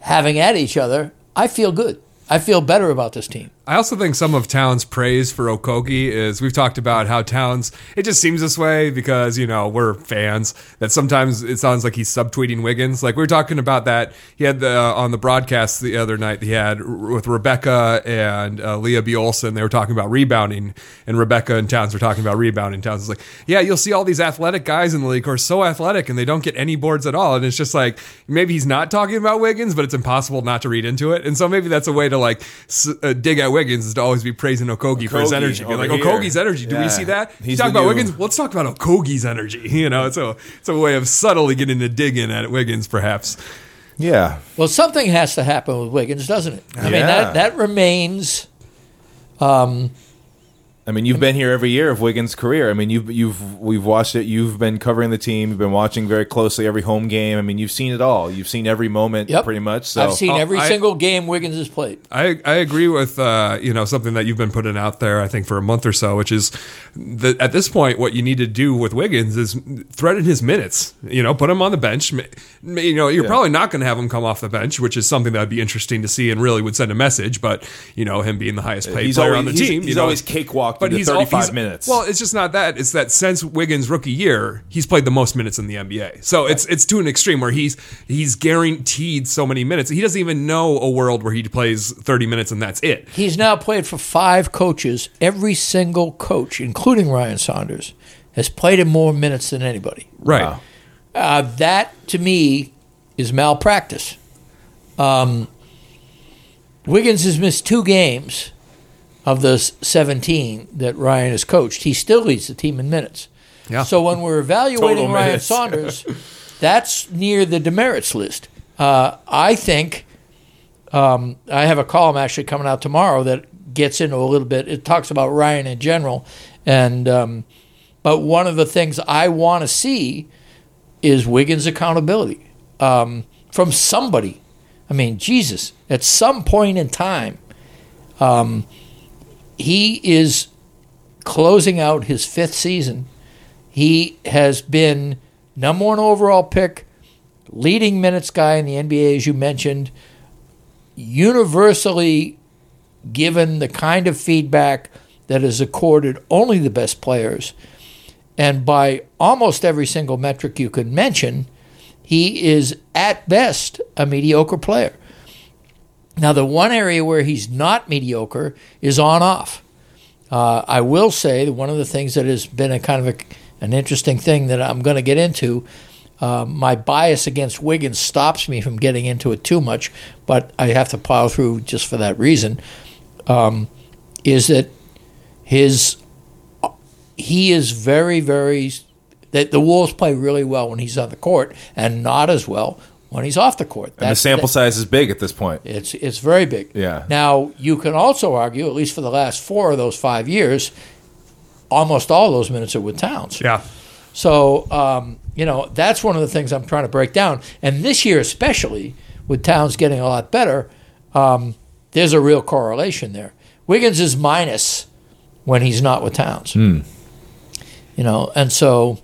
having at each other, I feel good. I feel better about this team. I also think some of Towns' praise for Okogie is we've talked about how Towns, it just seems this way because, you know, we're fans, that sometimes it sounds like he's subtweeting Wiggins. Like we were talking about that. He had the, uh, on the broadcast the other night, he had with Rebecca and uh, Leah B. Olson, they were talking about rebounding, and Rebecca and Towns were talking about rebounding. Towns is like, yeah, you'll see all these athletic guys in the league who are so athletic and they don't get any boards at all. And it's just like, maybe he's not talking about Wiggins, but it's impossible not to read into it. And so maybe that's a way to like s- uh, dig at Wiggins is to always be praising Okogie, for his energy. Be over like, here. Okogie's energy. Do Yeah. we see that? He's He's talking about new- Wiggins. Let's talk about Okogie's energy. [LAUGHS] You know, it's a it's a way of subtly getting to dig in at Wiggins, perhaps. Yeah. Well, something has to happen with Wiggins, doesn't it? I mean, that that remains. Um, I mean, you've been here every year of Wiggins' career. I mean, you've you've we've watched it. You've been covering the team. You've been watching very closely every home game. I mean, you've seen it all. You've seen every moment, Yep. pretty much. So I've seen Oh, every I- single game Wiggins has played. I, I agree with uh, you know something that you've been putting out there I think for a month or so, which is that at this point what you need to do with Wiggins is threaten his minutes. You know, put him on the bench. Ma- ma- You know, you're Yeah. probably not going to have him come off the bench, which is something that would be interesting to see and really would send a message. But you know, him being the highest paid He's player always- on the he's- team, he's you know, always cakewalked into al- 35 minutes. Well, it's just not that. It's that since Wiggins' rookie year, he's played the most minutes in the NBA. So it's it's to an extreme where he's he's guaranteed so many minutes. He doesn't even know a world where he plays 30 minutes and that's it. He's now played for five coaches. Every single coach, including Ryan Saunders, has played him more minutes than anybody. Right. Wow. Uh, that to me is malpractice. Um, Wiggins has missed two games of the 17 that Ryan has coached. He still leads the team in minutes. Yeah. So when we're evaluating Ryan. Saunders, [LAUGHS] that's near the demerits list. Uh, I think um, I have a column actually coming out tomorrow that gets into a little bit. It talks about Ryan in general, and um, but one of the things I want to see is Wiggins' accountability um, from somebody. I mean, Jesus, at some point in time, um, he is closing out his fifth season. He has been number one overall pick, leading minutes guy in the NBA, as you mentioned, universally given the kind of feedback that is accorded only the best players. And by almost every single metric you could mention, he is at best a mediocre player. Now, the one area where he's not mediocre is on off. Uh, I will say that one of the things that has been a kind of a, an interesting thing that I'm going to get into. Uh, my bias against Wiggins stops me from getting into it too much, but I have to plow through just for that reason. Um, is that his he is very very that the Wolves play really well when he's on the court and not as well when he's off the court. And the sample size is big at this point. It's it's very big. Yeah. Now you can also argue, at least for the last four of those five years, almost all those minutes are with Towns. Yeah. So um, you know that's one of the things I'm trying to break down. And this year, especially with Towns getting a lot better, um, there's a real correlation there. Wiggins is minus when he's not with Towns. You know, and so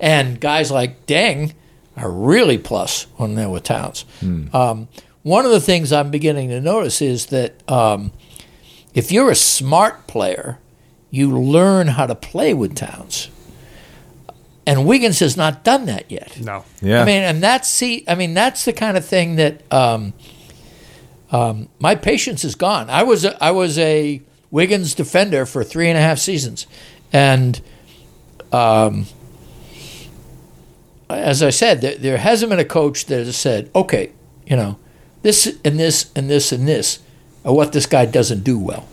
and guys like Deng are really plus when they're with Towns. Um, one of the things I'm beginning to notice is that um, if you're a smart player, you learn how to play with Towns. And Wiggins has not done that yet. No. Yeah. I mean, and that's see, I mean, that's the kind of thing that um, um, my patience is gone. I was a, I was a Wiggins defender for three and a half seasons, and um, as I said, there, there hasn't been a coach that has said, okay, you know, this and this and this and this are what this guy doesn't do well,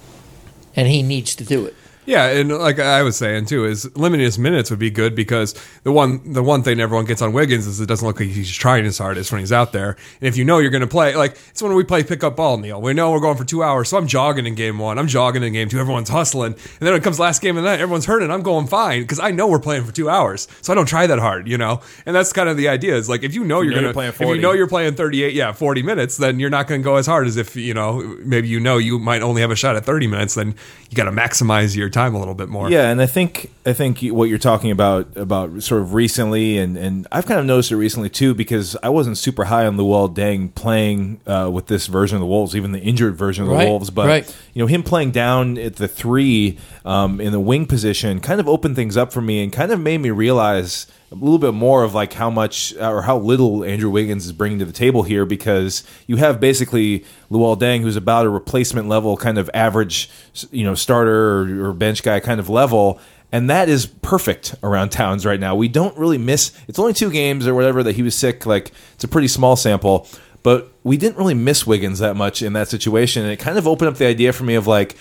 and he needs to do it. Yeah, and like I was saying too, is limiting his minutes would be good because the one the one thing everyone gets on Wiggins is it doesn't look like he's trying his hardest when he's out there. And if you know you're going to play, like it's when we play pickup ball, Neil. We know we're going for two hours, so I'm jogging in game one, I'm jogging in game two, everyone's hustling, and then when it comes last game of the night, everyone's hurting. I'm going fine because I know we're playing for two hours, so I don't try that hard, you know. And that's kind of the idea. Is like if you know you're going you're to playing if you know you're playing 38, yeah, 40 minutes, then you're not going to go as hard as if you know maybe you know you might only have a shot at 30 minutes. Then you got to maximize your time a little bit more. Yeah, and I think I think what you're talking about about sort of recently, and and I've kind of noticed it recently too because I wasn't super high on Luol Deng playing uh, with this version of the Wolves, even the injured version of the Right, Wolves. But right. you know, him playing down at the three um, in the wing position kind of opened things up for me, and kind of made me realize a little bit more of like how much uh, or how little Andrew Wiggins is bringing to the table here because you have basically Luol Deng who's about a replacement level kind of average you know starter or, or bench guy kind of level and that is perfect around Towns right now. We don't really miss it's only two games or whatever that he was sick like it's a pretty small sample but we didn't really miss Wiggins that much in that situation and it kind of opened up the idea for me of like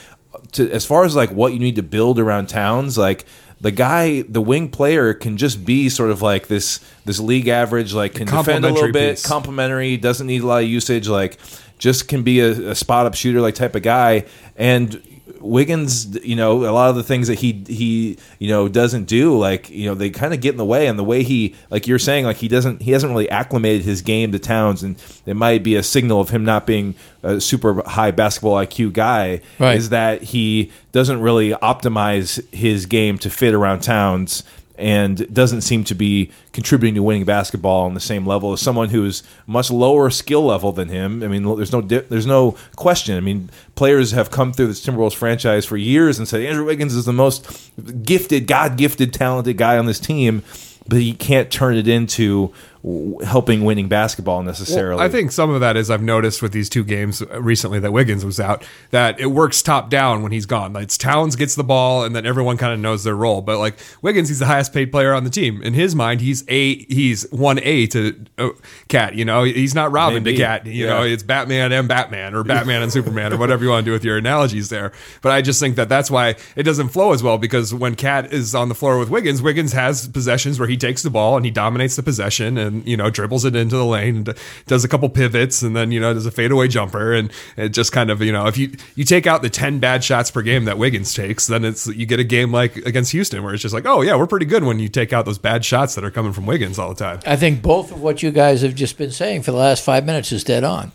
to as far as like what you need to build around Towns like the guy the wing player can just be sort of like this this league average like can defend a little bit piece. complimentary doesn't need a lot of usage like just can be a, a spot up shooter like type of guy and Wiggins, you know, a lot of the things that he he you know doesn't do, like you know, they kind of get in the way. And the way he, like you're saying, like he doesn't he hasn't really acclimated his game to Towns, and it might be a signal of him not being a super high basketball IQ guy. Right. Is that he doesn't really optimize his game to fit around Towns and doesn't seem to be contributing to winning basketball on the same level as someone who's much lower skill level than him. I mean, there's no di- there's no question. I mean, players have come through this Timberwolves franchise for years and said Andrew Wiggins is the most gifted, God gifted, talented guy on this team, but he can't turn it into w- helping winning basketball necessarily. I think some of that is I've noticed with these two games recently that Wiggins was out that it works top down when he's gone. Like it's Towns gets the ball and then everyone kind of knows their role. But like Wiggins, he's the highest paid player on the team. In his mind, he's a he's one A to uh, KAT. You know, he's not Robin Maybe. to KAT. You know, it's Batman and Batman or Batman and Superman or whatever you want to do with your analogies there. But I just think that that's why it doesn't flow as well because when KAT is on the floor with Wiggins, Wiggins has possessions where he takes the ball and he dominates the possession and you know dribbles it into the lane and does a couple pivots and then you know does a fadeaway jumper and it just kind of you know if you you take out the 10 bad shots per game that Wiggins takes then it's you get a game like against Houston where it's just like oh yeah we're pretty good when you take out those bad shots that are coming from Wiggins all the time. I think both of what you guys have just been saying for the last five minutes is dead on.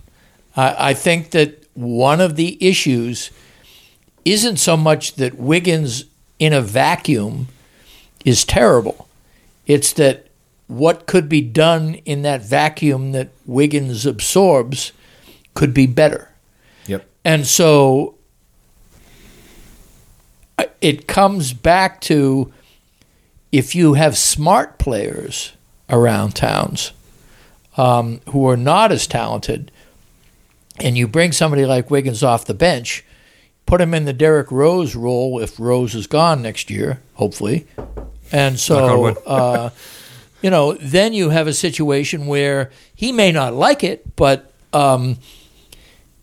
I, I think that one of the issues isn't so much that Wiggins in a vacuum is terrible. It's that what could be done in that vacuum that Wiggins absorbs could be better. Yep. And so it comes back to if you have smart players around Towns um, who are not as talented, and you bring somebody like Wiggins off the bench, put him in the Derrick Rose role if Rose is gone next year, hopefully. And so, uh, [LAUGHS] you know, then you have a situation where he may not like it, but um,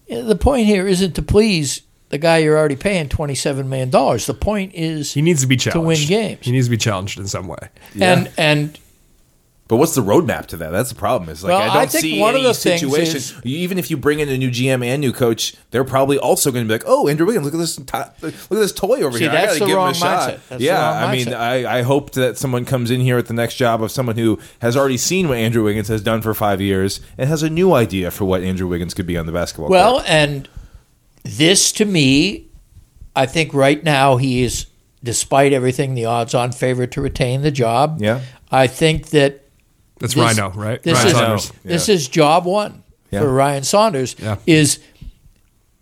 the point here isn't to please the guy you're already paying $27 million. The point is, He needs to be challenged to win games. He needs to be challenged in some way. and, and But what's the roadmap to that? That's the problem. Is like Well, I don't I think see one of any the situation. is- even if you bring in a new GM and new coach, they're probably also going to be like, "Oh, Andrew Wiggins, look at this, to- look at this toy over See, here. I got to give him a shot." That's yeah, I mean. I, I hope that someone comes in here at the next job of someone who has already seen what Andrew Wiggins has done for five years and has a new idea for what Andrew Wiggins could be on the basketball. Well, court. and this to me, I think right now he is, despite everything, the odds-on favorite to retain the job. Yeah. I think that That's this- Rhino, right? This Ryan is Saunders. this Yeah. is job one Yeah. for Ryan Saunders. Yeah. Is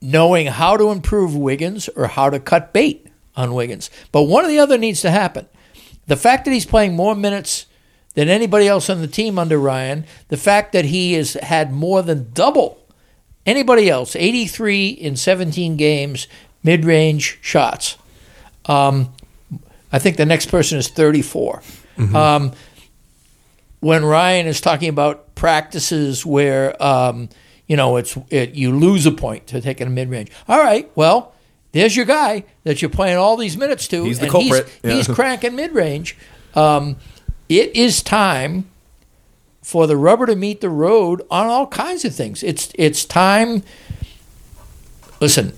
knowing how to improve Wiggins or how to cut bait on Wiggins. But one or the other needs to happen. The fact that he's playing more minutes than anybody else on the team under Ryan, the fact that he has had more than double anybody else, 83 in 17 games, mid range shots. Um, I think the next person is 34. Um, when Ryan is talking about practices where, um, you know, it's it, you lose a point to taking a mid range. All right, well, there's your guy that you're playing all these minutes to. He's the and culprit. He's, [LAUGHS] he's Yeah. cranking mid range. Um, it is time for the rubber to meet the road on all kinds of things. It's it's time. Listen,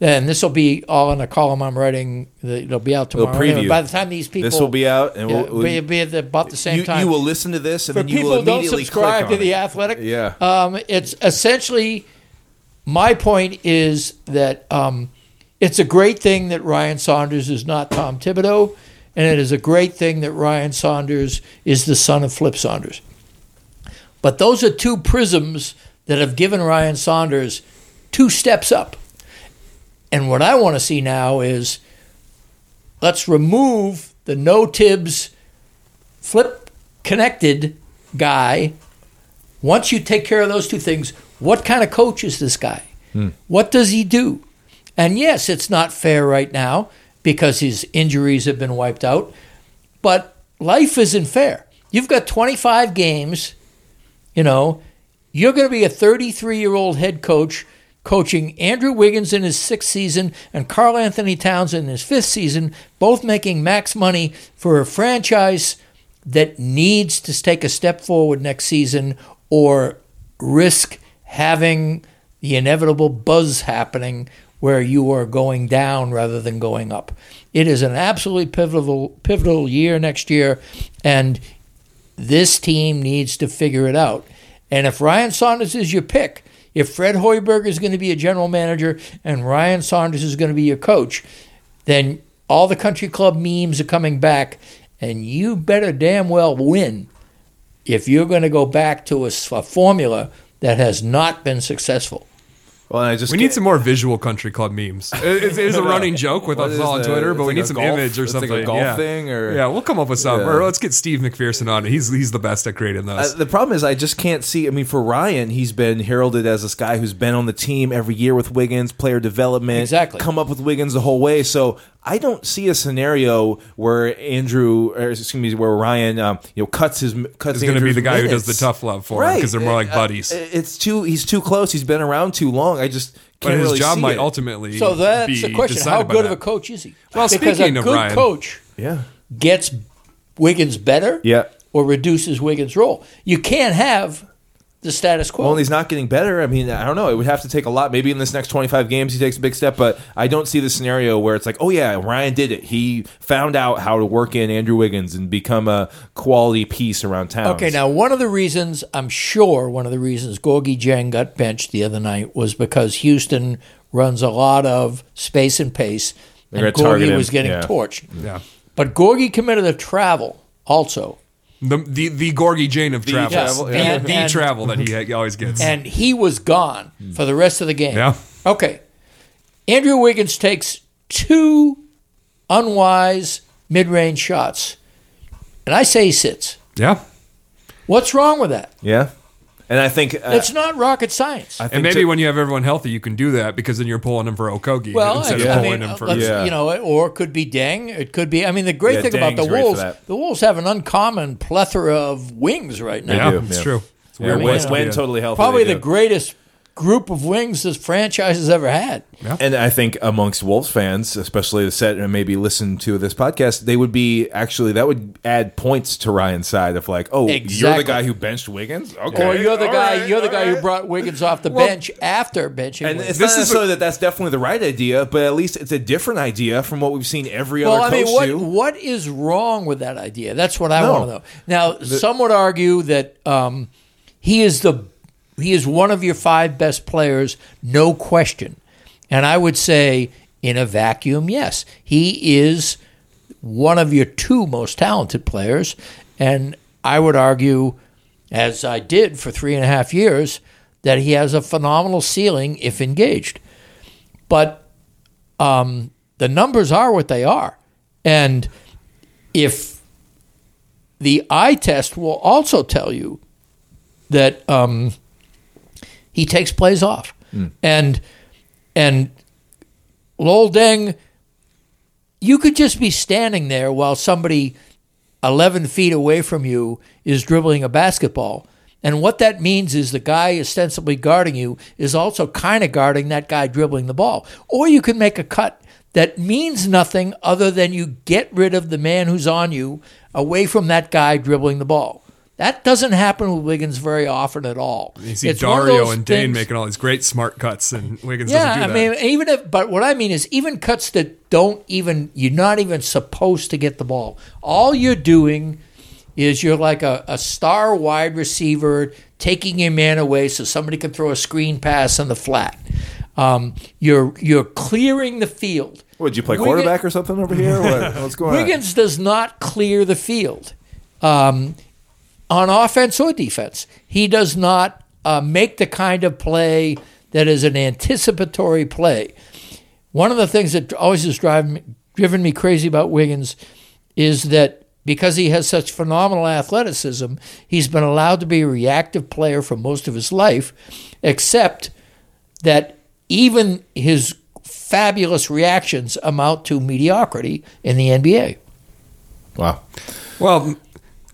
and this will be all in a column I'm writing. It'll be out tomorrow. Anyway, preview. by the time these people, this will be out, and we'll, we'll- be, be at the- about the same you, time. you will listen to this, and For then you will who don't immediately subscribe click to the it. Athletic, Yeah. um, it's essentially my point is that um, it's a great thing that Ryan Saunders is not Tom Thibodeau, and it is a great thing that Ryan Saunders is the son of Flip Saunders. But those are two prisms that have given Ryan Saunders two steps up. And what I want to see now is let's remove the no Thibs flip connected guy. Once you take care of those two things, what kind of coach is this guy? Hmm. What does he do? And yes, it's not fair right now because his injuries have been wiped out, but life isn't fair. You've got 25 games, you know, you're going to be a 33 year old head coach coaching Andrew Wiggins in his sixth season and Karl-Anthony Towns in his fifth season, both making max money for a franchise that needs to take a step forward next season or risk having the inevitable buzz happening where you are going down rather than going up. It is an absolutely pivotal pivotal year next year and this team needs to figure it out. And if Ryan Saunders is your pick, if Fred Hoiberg is going to be a general manager and Ryan Saunders is going to be your coach, then all the country club memes are coming back, and you better damn well win if you're going to go back to a formula that has not been successful. Well, I just We need some more visual country club memes. It, it is a [LAUGHS] running joke with us all on Twitter, but it's we like need some golf- image or it's like a something. golf yeah. thing or- yeah, we'll come up with some. Yeah. Or let's get Steve McPherson on. He's he's the best at creating those. Uh, the problem is, I just can't see. I mean, for Ryan, he's been heralded as this guy who's been on the team every year with Wiggins, player development, Exactly. come up with Wiggins the whole way. So I don't see a scenario where Andrew, or excuse me, where Ryan, um, you know, cuts his cuts. He's going to be the guy who does the tough love for him because they're more like Uh, buddies. It's too. He's too close. He's been around too long. I just but can't his really job see might it. ultimately. So that's the question: How good of a coach is he? Well, because speaking a of good Ryan- coach Yeah. gets Wiggins better, Yeah. or reduces Wiggins' role. You can't have the status quo. Well, and he's not getting better. I mean, I don't know. It would have to take a lot. Maybe in this next 25 games, he takes a big step, but I don't see the scenario where it's like, oh, yeah, Ryan did it. He found out how to work in Andrew Wiggins and become a quality piece around town. Okay, now one of the reasons I'm sure one of the reasons Gorgui Dieng got benched the other night was because Houston runs a lot of space and pace, They're and gonna Gorgui was getting yeah. torched. Yeah. But Gorgui committed a travel also, The the the Gorgui Dieng of travel, travel, the, yeah. the And- travel that he he always gets. and he was gone for the rest of the game. Yeah. Okay. Andrew Wiggins takes two unwise mid-range shots, and I say he sits. yeah, What's wrong with that? Yeah. And I think. Uh, It's not rocket science. I think and maybe to- when you have everyone healthy, you can do that because then you're pulling them for Okogie Well, instead I, of I pulling mean, him for. Yeah. you know, or it could be Deng. It could be. I mean, the great Yeah, thing about the Deng's great for Wolves, the Wolves have an uncommon plethora of wings right now. yeah, it's yeah. true. It's yeah, weird when, when totally healthy. Probably the greatest group of wings this franchise has ever had. And I think amongst Wolves fans, especially the set and maybe listen to this podcast, they would be actually that would add points to Ryan's side of like, oh, you're the guy who benched Wiggins, okay, Or you're the all guy. right, you're the all guy who brought Wiggins off the bench after benching. And Wiggins. it's This not is necessarily that that's definitely the right idea, but at least it's a different idea from what we've seen every Well, other I coach mean, what do. what is wrong with that idea? That's what I No. want to know. Now, some would argue that um, he is the he is one of your five best players, no question. And I would say, in a vacuum, yes, he is one of your two most talented players. And I would argue, as I did for three and a half years, that he has a phenomenal ceiling if engaged. But um, the numbers are what they are. And if the eye test will also tell you that um, he takes plays off. Hmm. And and Luol Deng, you could just be standing there while somebody 11 feet away from you is dribbling a basketball. And what that means is the guy ostensibly guarding you is also kind of guarding that guy dribbling the ball. Or you can make a cut that means nothing other than you get rid of the man who's on you away from that guy dribbling the ball. That doesn't happen with Wiggins very often at all. You see It's Dario and Dane things- making all these great smart cuts, and Wiggins yeah, doesn't do that I do mean, even if, but what I mean is, even cuts that don't even, you're not even supposed to get the ball. All you're doing is you're like a, a star wide receiver taking your man away so somebody can throw a screen pass on the flat. Um, you're you're clearing the field. What, did you play Wiggin- quarterback or something over here? What, what's going on? Wiggins does not clear the field um, on offense or defense. He does not uh, make the kind of play that is an anticipatory play. One of the things that always has driven me, driven me crazy about Wiggins is that because he has such phenomenal athleticism, he's been allowed to be a reactive player for most of his life, except that even his fabulous reactions amount to mediocrity in the NBA. Wow. Well,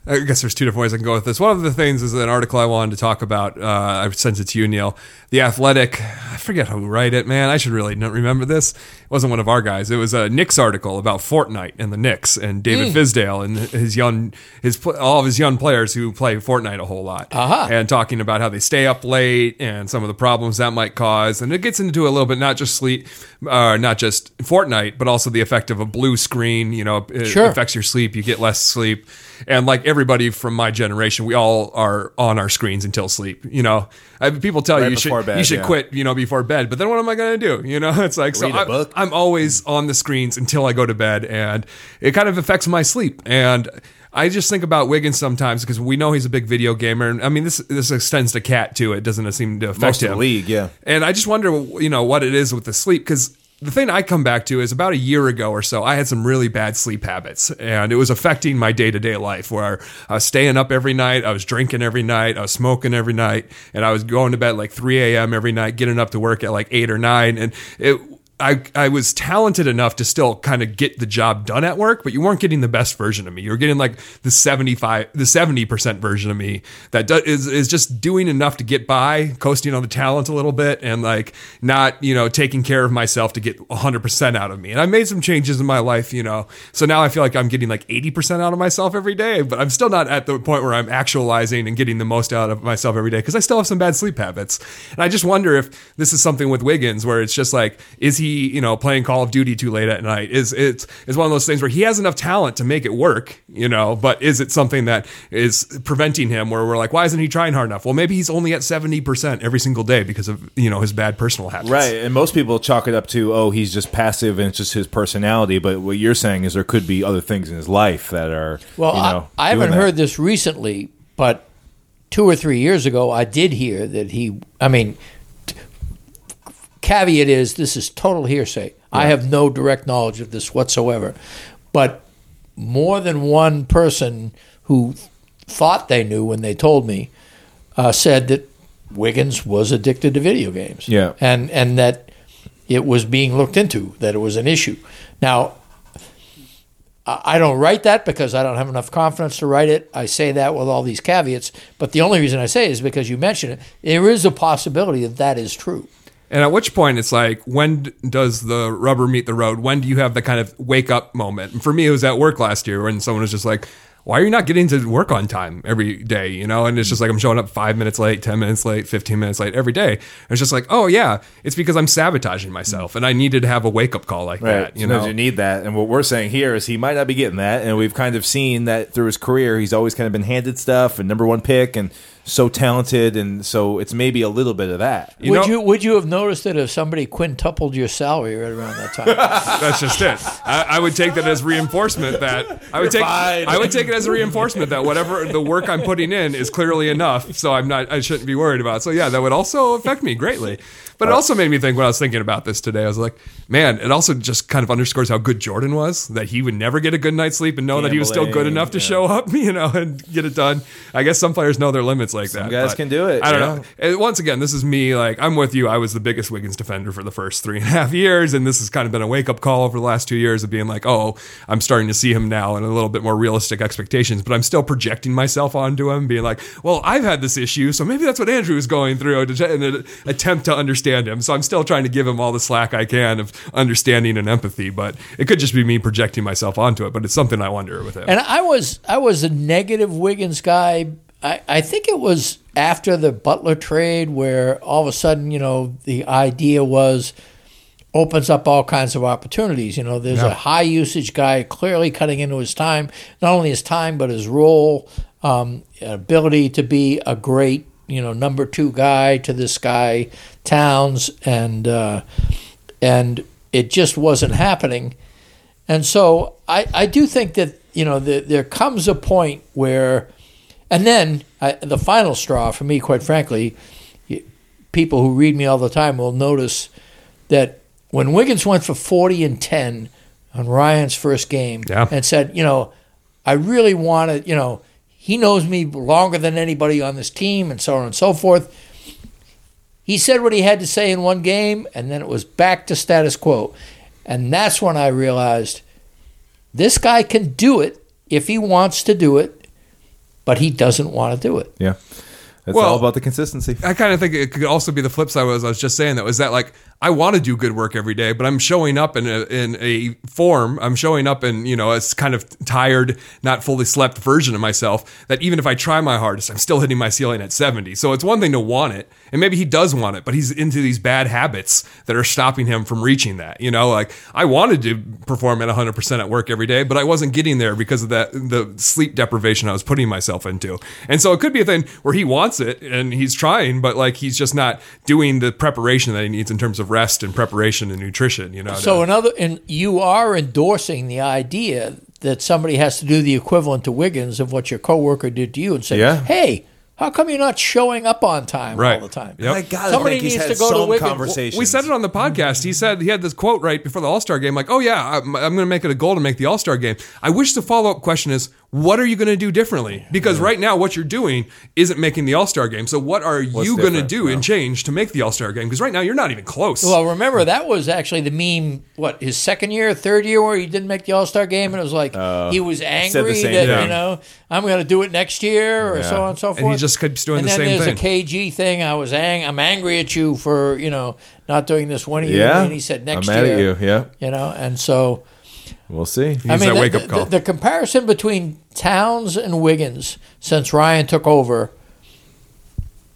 I guess there's two different ways I can go with this. One of the things is an article I wanted to talk about. Uh, I sent it to you, Neil. The Athletic. I forget who wrote it, man. I should really not remember this. It wasn't one of our guys. It was a Knicks article about Fortnite and the Knicks and David Fizdale and his young, his all of his young players who play Fortnite a whole lot, Aha. and talking about how they stay up late and some of the problems that might cause. And it gets into a little bit not just sleep, uh, not just Fortnite, but also the effect of a blue screen. You know, it Sure. affects your sleep. You get less sleep. And like everybody from my generation, we all are on our screens until sleep. You know, I, people tell Right you you should before bed, you should yeah. quit. You know, before bed. But then what am I going to do? [LAUGHS] You know, it's like so Read a I, book? I'm always on the screens until I go to bed, and it kind of affects my sleep. And I just think about Wiggins sometimes because we know he's a big video gamer, and I mean this this extends to KAT too. It doesn't seem to affect Most him. the league, yeah. And I just wonder, you know, what it is with the sleep because the thing I come back to is about a year ago or so, I had some really bad sleep habits, and it was affecting my day to day life. Where I was staying up every night, I was drinking every night, I was smoking every night, and I was going to bed like 3 a.m. every night, getting up to work at like eight or nine, and it. I, I was talented enough to still kind of get the job done at work, but you weren't getting the best version of me. You were getting like the 75, the 70% version of me that do, is, is just doing enough to get by, coasting on the talent a little bit and like not, you know, taking care of myself to get 100% out of me. And I made some changes in my life, you know. So now I feel like I'm getting like 80% out of myself every day, but I'm still not at the point where I'm actualizing and getting the most out of myself every day because I still have some bad sleep habits. And I just wonder if this is something with Wiggins where it's just like, is he, you know, playing Call of Duty too late at night? Is it's is one of those things where he has enough talent to make it work, you know, but is it something that is preventing him where we're like, why isn't he trying hard enough? Well, maybe he's only at 70% every single day because of, you know, his bad personal habits. Right, and most people chalk it up to oh he's just passive and it's just his personality. But what you're saying is there could be other things in his life that are Well, you know, I, I haven't that. heard this recently, but two or three years ago, I did hear that he. I mean, t- caveat is this is total hearsay. I have no direct knowledge of this whatsoever, but more than one person who thought they knew when they told me uh, said that Wiggins was addicted to video games. Yeah. and and that it was being looked into, that it was an issue. Now, I I don't write that because I don't have enough confidence to write it. I say that with all these caveats, but the only reason I say it is because you mentioned it. There is a possibility that that is true. And at which point it's like, when does the rubber meet the road? When do you have the kind of wake up moment? And for me, it was at work last year when someone was just like, why are you not getting to work on time every day? You know, and it's just like I'm showing up five minutes late, 10 minutes late, 15 minutes late every day. And it's just like, oh, yeah, it's because I'm sabotaging myself. And I needed to have a wake up call like Right, that. You sometimes know, you need that, and what we're saying here is he might not be getting that, and we've kind of seen that through his career. He's always kind of been handed stuff and number one pick, and so talented, and so it's maybe a little bit of that. You would know- you would you have noticed it if somebody quintupled your salary right around that time? [LAUGHS] That's just it. I, I would take that as reinforcement that I would take. fine. I would take it as a reinforcement that whatever the work I'm putting in is clearly enough, so I'm not. I shouldn't be worried about. it. So yeah, that would also affect me greatly. But it also made me think when I was thinking about this today. I was like, man, it also just kind of underscores how good Jordan was. That he would never get a good night's sleep and know that he was still good enough to yeah. show up, [LAUGHS] you know, and get it done. I guess some players know their limits like that. guys can do it, I don't yeah. know. And once again, this is me. Like I'm with you. I was the biggest Wiggins defender for the first three and a half years, and this has kind of been a wake up call over the last two years of being like, oh, I'm starting to see him now and a little bit more realistic expectations. But I'm still projecting myself onto him, being like, well, I've had this issue, so maybe that's what Andrew is going through to- in an attempt to understand him. So I'm still trying to give him all the slack I can of understanding and empathy. But it could just be me projecting myself onto it. But it's something I wonder with him. And I was I was a negative Wiggins guy. I, I think it was after the Butler trade where all of a sudden, you know, the idea was opens up all kinds of opportunities. You know, there's a high usage guy clearly cutting into his time, not only his time but his role, um, ability to be a great you know number two guy to this guy Towns, and uh, and it just wasn't happening. And so I, I do think that you know the, there comes a point where, and then I, the final straw for me, quite frankly, people who read me all the time will notice that when Wiggins went for forty and ten on Ryan's first game Yeah. and said, you know, I really want to, you know, he knows me longer than anybody on this team, and so on and so forth. He said what he had to say in one game, and then it was back to status quo. And that's when I realized this guy can do it if he wants to do it, but he doesn't want to do it. Yeah. It's Well- all about the consistency. I kind of think it could also be the flip side. Was I was just saying that was that like I want to do good work every day, but I'm showing up in a in a form. I'm showing up in you know a kind of tired, not fully slept version of myself. That even if I try my hardest, I'm still hitting my ceiling at 70. So it's one thing to want it, and maybe he does want it, but he's into these bad habits that are stopping him from reaching that. You know, like I wanted to perform at 100 percent at work every day, but I wasn't getting there because of that the sleep deprivation I was putting myself into. And so it could be a thing where he wants it and he's trying, but like he's just not doing the preparation that he needs in terms of rest and preparation and nutrition. You know, So to- another, and you are endorsing the idea that somebody has to do the equivalent to Wiggins of what your coworker did to you, and say, Yeah. "Hey, how come you're not showing up on time Right. all the time?" Yep. I gotta Somebody think he's needs had to go to some Wigan. conversations. we said it on the podcast. He said he had this quote right before the All Star game, like, "Oh yeah, I'm, I'm going to make it a goal to make the All Star game." I wish the follow up question is, "What are you going to do differently?" Because right now, what you're doing isn't making the All Star game. So what are you going to different? do and change to make the All Star game? Because right now, you're not even close. Well, remember that was actually the meme. What his second year, third year, where he didn't make the All Star game, and it was like uh, he was angry same that thing. you know I'm going to do it next year, or so on and so forth. And he just keeps doing and the then same there's thing. a KG thing. I was ang- I'm angry at you for you know not doing this one year, Yeah. and he said next I'm mad year. at you. Yeah. You know, and so. We'll see. I mean, that the, wake-up the- call. The, comparison between Towns and Wiggins since Ryan took over,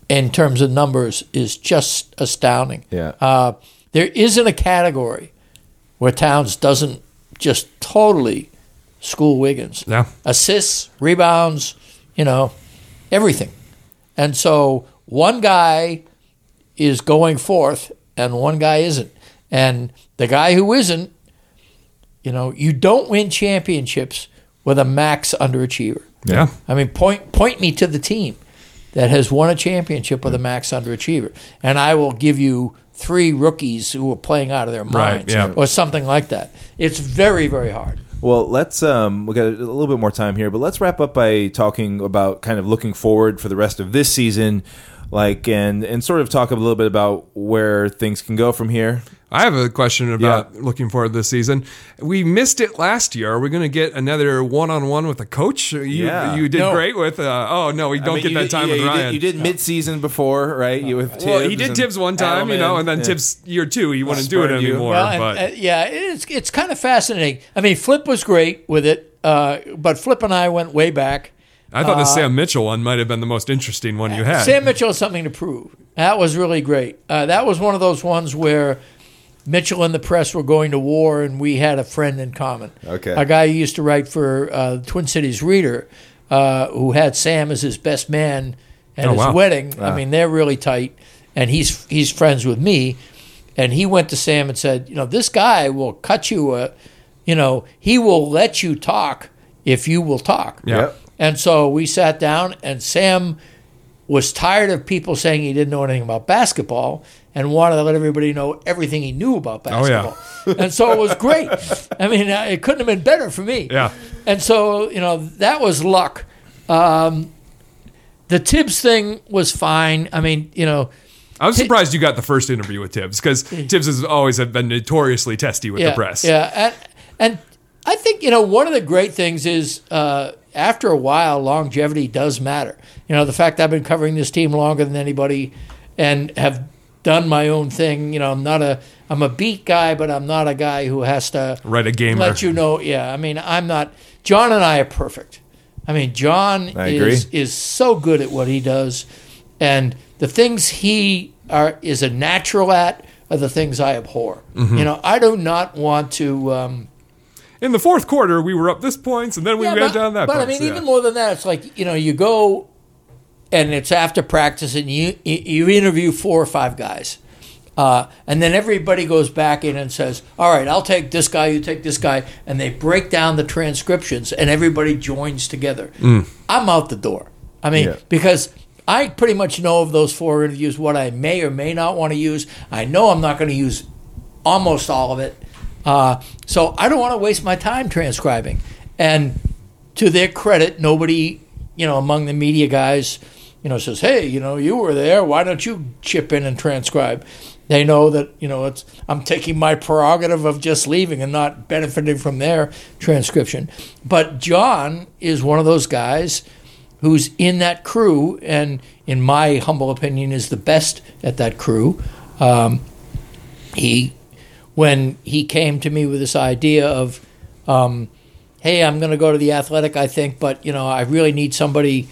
in terms of numbers, is just astounding. Yeah. Uh, there isn't a category where Towns doesn't just totally school Wiggins. Yeah. Assists, rebounds, you know, everything. And so one guy is going forth and one guy isn't. And the guy who isn't, you know, you don't win championships with a max underachiever. yeah. I mean, point point me to the team that has won a championship with a max underachiever, and I will give you three rookies who are playing out of their Right, minds, yeah. or something like that. It's very very hard. Well, let's um we got a little bit more time here, but let's wrap up by talking about kind of looking forward for the rest of this season, like and and sort of talk a little bit about where things can go from here. I have a question about looking forward this season. We missed it last year. Are we going to get another one on one with a coach? You, Yeah. you did No. great with. Uh, oh no, we don't I mean, get that did- time yeah, with you Ryan. Did, you did mid-season before, right? You with Thibs well, he did and Thibs one time, you know, and then yeah. Thibs year two, he wouldn't do it anymore. Well, and, but uh, yeah, it's it's kind of fascinating. I mean, Flip was great with it, uh, but Flip and I went way back. I thought the Sam Mitchell one might have been the most interesting one you had. Sam Mitchell has something to prove. That was really great. Uh, that was one of those ones where Mitchell and the press were going to war, and we had a friend in common. Okay. A guy who used to write for uh, Twin Cities Reader, uh, who had Sam as his best man at Oh, his wow. wedding. I mean, they're really tight, and he's he's friends with me. And he went to Sam and said, you know, this guy will cut you a, you know, he will let you talk if you will talk. Yeah. And so we sat down, and Sam was tired of people saying he didn't know anything about basketball and wanted to let everybody know everything he knew about Oh, yeah. basketball. and so it was great. I mean, uh, it couldn't have been better for me. Yeah. And so, you know, that was luck. Um, the Thibs thing was fine. I mean, you know, I was surprised you got the first interview with Thibs because Thibs has always been notoriously testy with yeah, the press. Yeah, and, and I think you know one of the great things is uh, after a while, longevity does matter. You know, the fact I've been covering this team longer than anybody, and have done my own thing. You know, I'm not a I'm a beat guy, but I'm not a guy who has to write a gamer. let you know. Yeah, I mean, I'm not. Jon and I are perfect. I mean, Jon I is agree. is so good at what he does, and the things he are is a natural at are the things I abhor. Mm-hmm. You know, I do not want to. Um, In the fourth quarter, we were up this points, and then we yeah, went but, down that. but I mean, yeah. even more than that, it's like you know, you go and it's after practice, and you you- interview four or five guys. Uh, and then everybody goes back in and says, "All right, I'll take this guy. You take this guy," and they break down the transcriptions, and everybody joins together. I'm out the door. I mean, Yeah. because I pretty much know of those four interviews what I may or may not want to use. I know I'm not going to use almost all of it, uh, so I don't want to waste my time transcribing. And to their credit, nobody, you know, among the media guys, you know, says, "Hey, you know, you were there. Why don't you chip in and transcribe?" They know that you know it's I'm taking my prerogative of just leaving and not benefiting from their transcription. But Jon is one of those guys who's in that crew, and in my humble opinion, is the best at that crew. Um, he, when he came to me with this idea of, um, hey, I'm going to go to the Athletic, I think, but you know, I really need somebody,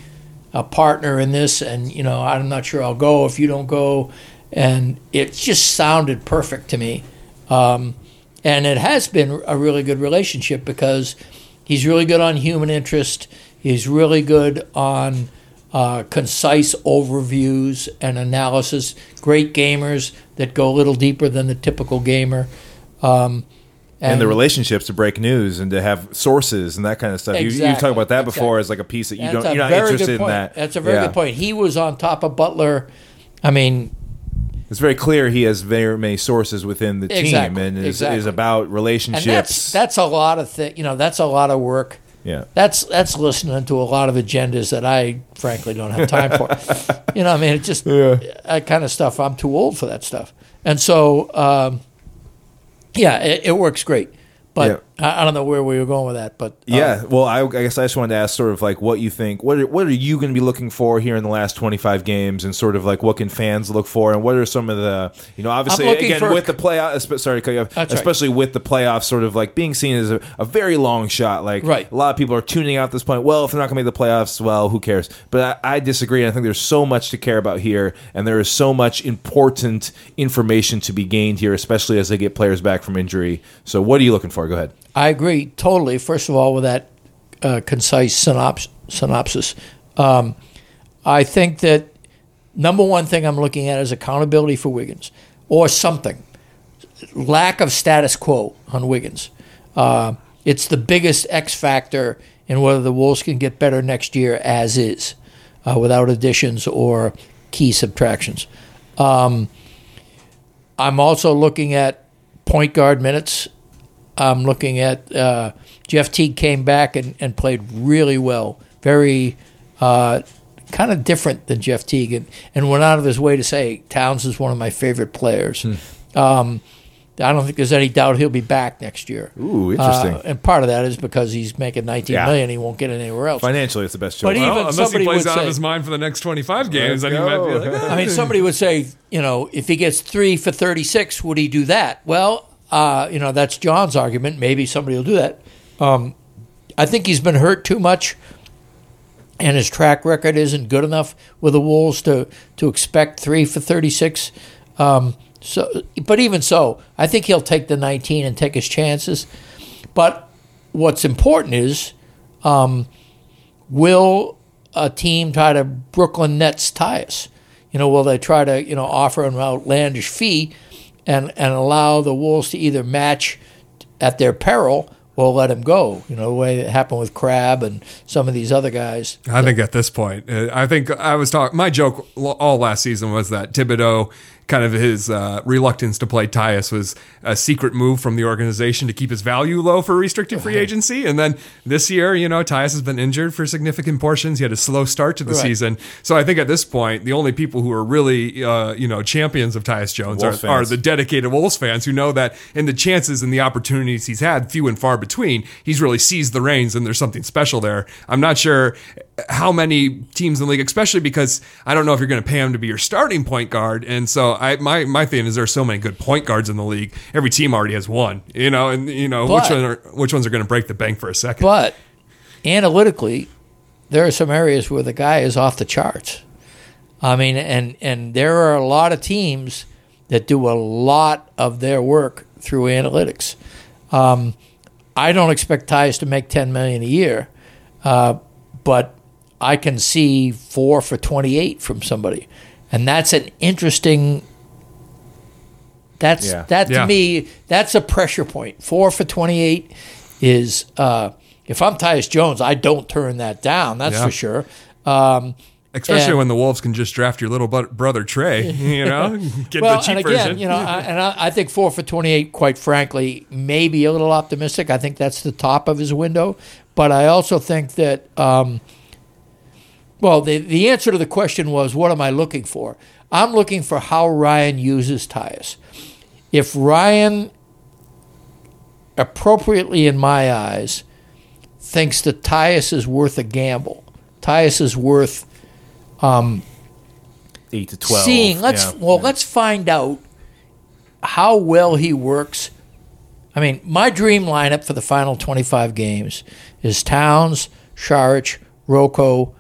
a partner in this, and you know, I'm not sure I'll go if you don't go, and it just sounded perfect to me, um, and it has been a really good relationship because he's really good on human interest. He's really good on uh, concise overviews and analysis. Great gamers that go a little deeper than the typical gamer. Um, and, the relationships to break news and to have sources and that kind of stuff. You, you Exactly, talked about that before as like a piece that you That's don't you're not interested in that. That's a very Yeah. good point. He was on top of Butler. I mean, It's very clear he has very many sources within the team and is, exactly. is about and relationships. that's that's a lot of thi- You know, that's a lot of work. yeah. That's that's listening to a lot of agendas that I frankly don't have time for. [LAUGHS] you know, I mean, it's just that kind of stuff. I'm too old for that stuff, and so um, yeah, it, it works great. But I, I don't know where we were going with that. But uh, Yeah, well, I, I guess I just wanted to ask sort of like what you think. What are, what are you going to be looking for here in the last twenty five games, and sort of like what can fans look for, and what are some of the you know obviously looking again for- with the playoff. Sorry to cut you off. That's right. especially with the playoffs, sort of like being seen as a, a very long shot. Like Right. a lot of people are tuning out at this point. Well, if they're not going to make the playoffs, well, who cares? But I, I disagree. I think there's so much to care about here, and there is so much important information to be gained here, especially as they get players back from injury. So, what are you looking for? Go ahead. I agree totally. First of all, with that uh, concise synops- synopsis, um, I think that number one thing I'm looking at is accountability for Wiggins or something. Lack of status quo on Wiggins. Uh, it's the biggest X factor in whether the Wolves can get better next year as is, uh, without additions or key subtractions. Um, I'm also looking at point guard minutes. I'm looking at uh, Jeff Teague came back and, and played really well. Very uh, kind of different than Jeff Teague, and, and went out of his way to say Towns is one of my favorite players. Hmm. Um, I don't think there's any doubt he'll be back next year. Ooh, interesting. Uh, and part of that is because he's making 19 Yeah. million. He won't get it anywhere else. Financially, it's the best choice. But even Well, unless somebody he plays would out say- of his mind for the next 25 games, then he might be like. [LAUGHS] [LAUGHS] I mean, somebody would say, you know, if he gets three for 36, would he do that? Well, uh, you know, that's Jon's argument. Maybe somebody will do that. Um, I think he's been hurt too much, and his track record isn't good enough with the Wolves to, to expect three for 36. Um, so, but even so, I think he'll take the 19 and take his chances. But what's important is um, will a team try to Brooklyn Nets Tyus? You know, will they try to you know offer an outlandish fee and and allow the Wolves to either match at their peril or let him go? You know, the way it happened with Crabbe and some of these other guys. I think at this point, uh, I think I was talking. My joke all last season was that Thibodeau, kind of his uh, reluctance to play Tyus, was a secret move from the organization to keep his value low for restricted free agency. And then this year, you know, Tyus has been injured for significant portions. He had a slow start to the Right. season. So I think at this point, the only people who are really, uh, you know, champions of Tyus Jones are, are the dedicated Wolves fans who know that in the chances and the opportunities he's had, few and far between, he's really seized the reins and there's something special there. I'm not sure how many teams in the league, especially because I don't know if you're going to pay him to be your starting point guard. And so I, my, my thing is there are so many good point guards in the league. Every team already has one, you know, and you know, which one are, which ones are going to break the bank for a second. But analytically, there are some areas where the guy is off the charts. I mean, and and there are a lot of teams that do a lot of their work through analytics. Um, I don't expect Tyus to make ten million a year, uh, but I can see four for 28 from somebody. And that's an interesting. That's Yeah. that to Yeah. me. That's a pressure point. Four for 28 is. Uh, if I'm Tyus Jones, I don't turn that down. That's Yeah. for sure. Um, Especially And- when the Wolves can just draft your little brother Trey, [LAUGHS] you know, [LAUGHS] get well, the cheap and again, version. you know, I, and I, I think four for twenty-eight. Quite frankly, maybe a little optimistic. I think that's the top of his window, but I also think that. Um, well, the the answer to the question was, what am I looking for? I'm looking for how Ryan uses Tyus. If Ryan, appropriately in my eyes, thinks that Tyus is worth a gamble, Tyus is worth um, Eight to twelve. seeing let's yeah. well let's find out how well he works i mean my dream lineup for the final 25 games is towns Saric, rocco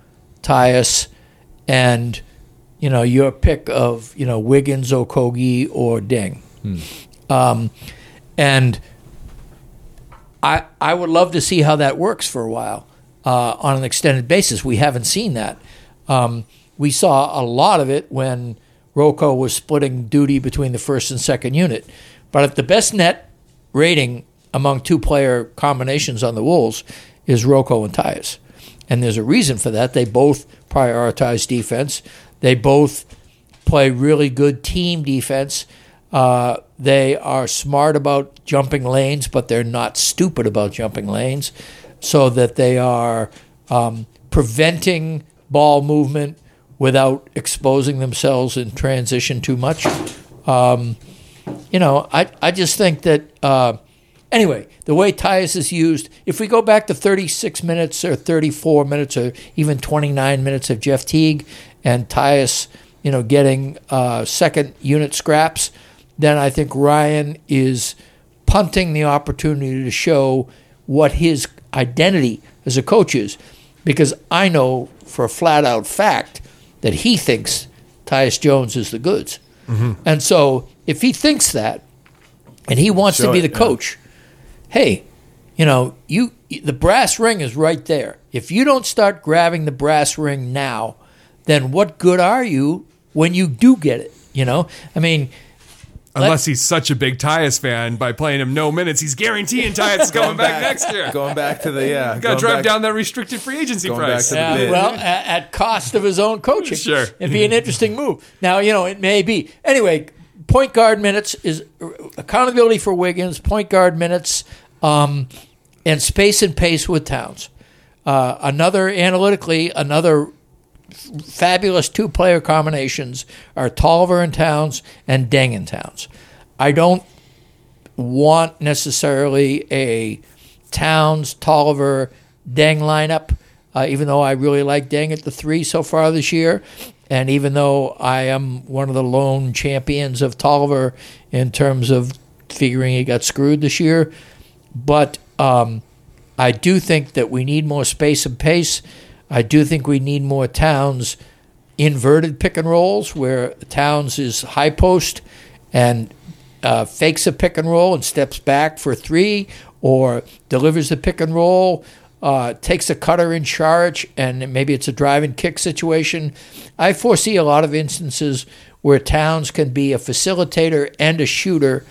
Tyus, and you know your pick of you know wiggins okogie or Deng um, and I, I would love to see how that works for a while uh, on an extended basis. We haven't seen that. Um, we saw a lot of it when Rocco was splitting duty between the first and second unit. But if the best net rating among two player combinations on the Wolves is Rocco and Tyus. And there's a reason for that. They both prioritize defense, they both play really good team defense. Uh, they are smart about jumping lanes, but they're not stupid about jumping lanes, so that they are um, preventing ball movement without exposing themselves in transition too much. Um, you know, I, I just think that, uh, anyway, the way Tyus is used, if we go back to 36 minutes or 34 minutes or even 29 minutes of Jeff Teague and Tyus, you know, getting uh, second unit scraps, then I think Ryan is punting the opportunity to show what his identity as a coach is. Because I know for a flat out fact that he thinks Tyus Jones is the goods. And so if he thinks that and he wants to Show be it, the yeah. Coach, hey, you know, you the brass ring is right there. If you don't start grabbing the brass ring now, then what good are you when you do get it? You know, I mean, Unless he's such a big Tyus fan, by playing him no minutes, he's guaranteeing Tyus is coming back next year. [LAUGHS] Going back to the yeah. Got to drive back- down that restricted free agency Going price. back to the Yeah, well, at, at cost of his own coaching. Sure. It'd be an interesting move. Now, you know, it may be. Anyway, point guard minutes is accountability for Wiggins, point guard minutes, um, and space and pace with Towns. Uh, another, analytically, another fabulous two player combinations are Tolliver and Towns and Deng and Towns. I don't want necessarily a Towns, Tolliver, Deng lineup, uh, even though I really like Deng at the three so far this year. And even though I am one of the lone champions of Tolliver in terms of figuring he got screwed this year, but um, I do think that we need more space and pace. I do think we need more Towns inverted pick and rolls where Towns is high post and uh, fakes a pick and roll and steps back for three, or delivers the pick and roll, uh, takes a cutter in charge, and maybe it's a drive and kick situation. I foresee a lot of instances where Towns can be a facilitator and a shooter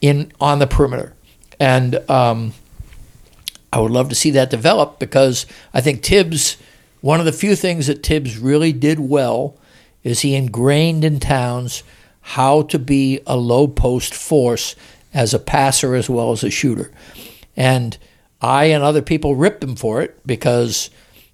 in on the perimeter, and um, I would love to see that develop because I think Thibs, one of the few things that Thibs really did well is he ingrained in Towns how to be a low post force as a passer as well as a shooter. And I and other people ripped him for it because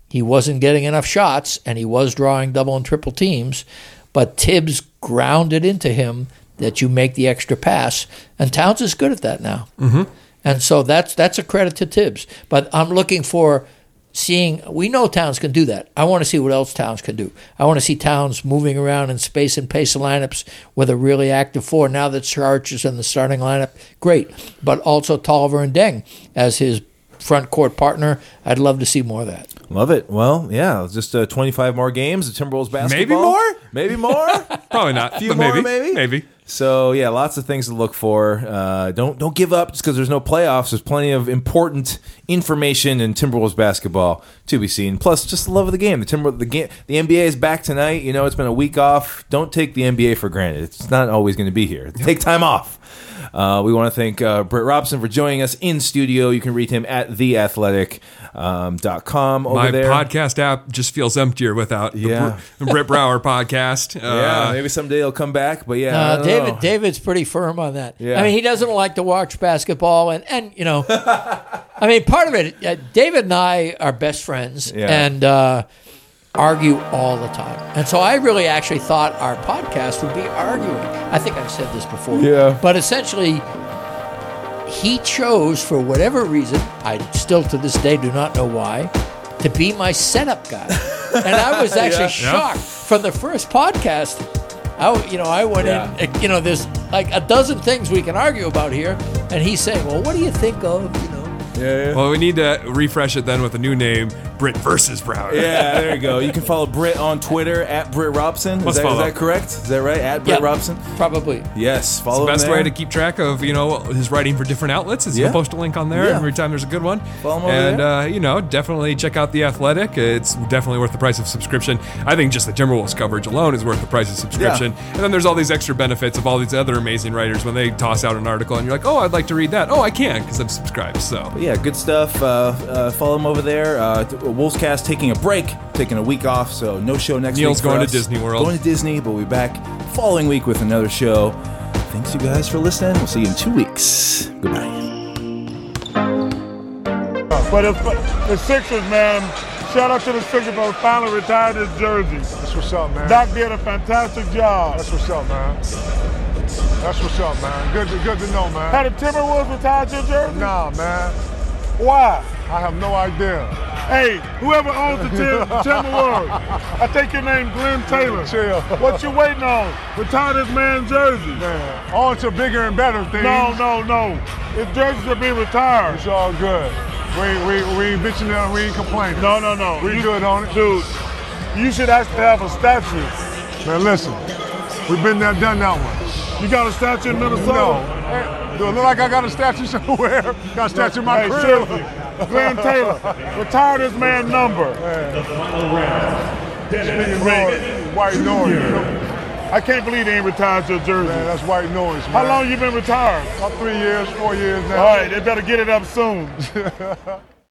he wasn't getting enough shots and he was drawing double and triple teams. But Thibs grounded into him that you make the extra pass, and Towns is good at that now. Mm-hmm. And so that's that's a credit to Thibs. But I'm looking for seeing. We know Towns can do that. I want to see what else Towns can do. I want to see Towns moving around in space and pace of lineups with a really active four. Now that Sarge is in the starting lineup, great. But also Tolliver and Deng as his front court partner. I'd love to see more of that. Love it. Well, yeah, just uh, 25 more games of Timberwolves basketball. Maybe more? Maybe more. [LAUGHS] Probably not. Few but more, maybe, maybe? maybe. So yeah, lots of things to look for. Uh, don't don't give up just because there's no playoffs. There's plenty of important information in Timberwolves basketball to be seen. Plus, just the love of the game. The Timber the game the NBA is back tonight. You know, it's been a week off. Don't take the NBA for granted. It's not always going to be here. Take time off. Uh, we want to thank uh, Britt Robson for joining us in studio. You can read him at theathletic.com over My there. podcast app just feels emptier without Yeah. the Br- Britt Brauer [LAUGHS] podcast. Uh, yeah, maybe someday he'll come back. But yeah, Uh, David, know. David's pretty firm on that. Yeah. I mean, he doesn't like to watch basketball, and and you know, [LAUGHS] I mean, part of it. Uh, David and I are best friends, Yeah. and uh, argue all the time. And so I really actually thought our podcast would be arguing. I think I've said this before. Yeah. But essentially, he chose for whatever reason. I still to this day do not know why. To be my setup guy, [LAUGHS] and I was actually shocked from the first podcast. I, you know, I went Yeah. in. You know, there's like a dozen things we can argue about here, and he's saying, "Well, what do you think of?" You know, yeah, yeah. Well, we need to refresh it then with a new name, Britt versus Brauer. Yeah, there you go. You can follow Britt on Twitter at Britt Robson. Is Let's that, is follow. that correct? Is that right? At Britt Yep, Robson? probably. Yes. Follow Best him there. way to keep track of you know his writing for different outlets is Yeah. he'll post a link on there Yeah. every time there's a good one. Follow him over and there. uh, you know definitely check out the Athletic. It's definitely worth the price of subscription. I think just the Timberwolves coverage alone is worth the price of subscription. And then there's all these extra benefits of all these other amazing writers when they toss out an article and you're like, oh, I'd like to read that. Oh, I can because I'm subscribed. So But yeah, good stuff. Uh, uh, follow him over there. Uh, Wolfscast taking a break, taking a week off, so no show next Neil's week. for going to. Disney World. Going to Disney, but we'll be back following week with another show. Thanks, you guys, for listening. We'll see you in two weeks. Goodbye. But if the Sixers, man, shout out to the Sixers for finally retired his jersey. That's what's up, man. Doc did a fantastic job. That's what's up, man. That's what's up, man. Good to, good to know, man. Had the Timberwolves retired your jersey? Nah, man. Why? I have no idea. Hey, whoever owns the [LAUGHS] Tim- Timberwolves, I take your name, Glenn Taylor. Chill. What you waiting on? Retire this man's jersey. Man, on to bigger and better things. No, no, no. His jerseys are being retired. It's all good. We ain't, we, we ain't bitching and we ain't complaining. No, no, no. We You- good on it. Dude, you should actually have a statue. Man, listen. We've been there, done that one. You got a statue in Minnesota? No. Hey, Do it look like I got a statue [LAUGHS] somewhere? got a statue in my hey, crib. seriously, Glenn Taylor, retire this man number. The Speaking of white noise, you know? I can't believe they ain't retired your jersey. Man, that's white noise, man. How long you been retired? About three years, four years now. All right, they better get it up soon. [LAUGHS]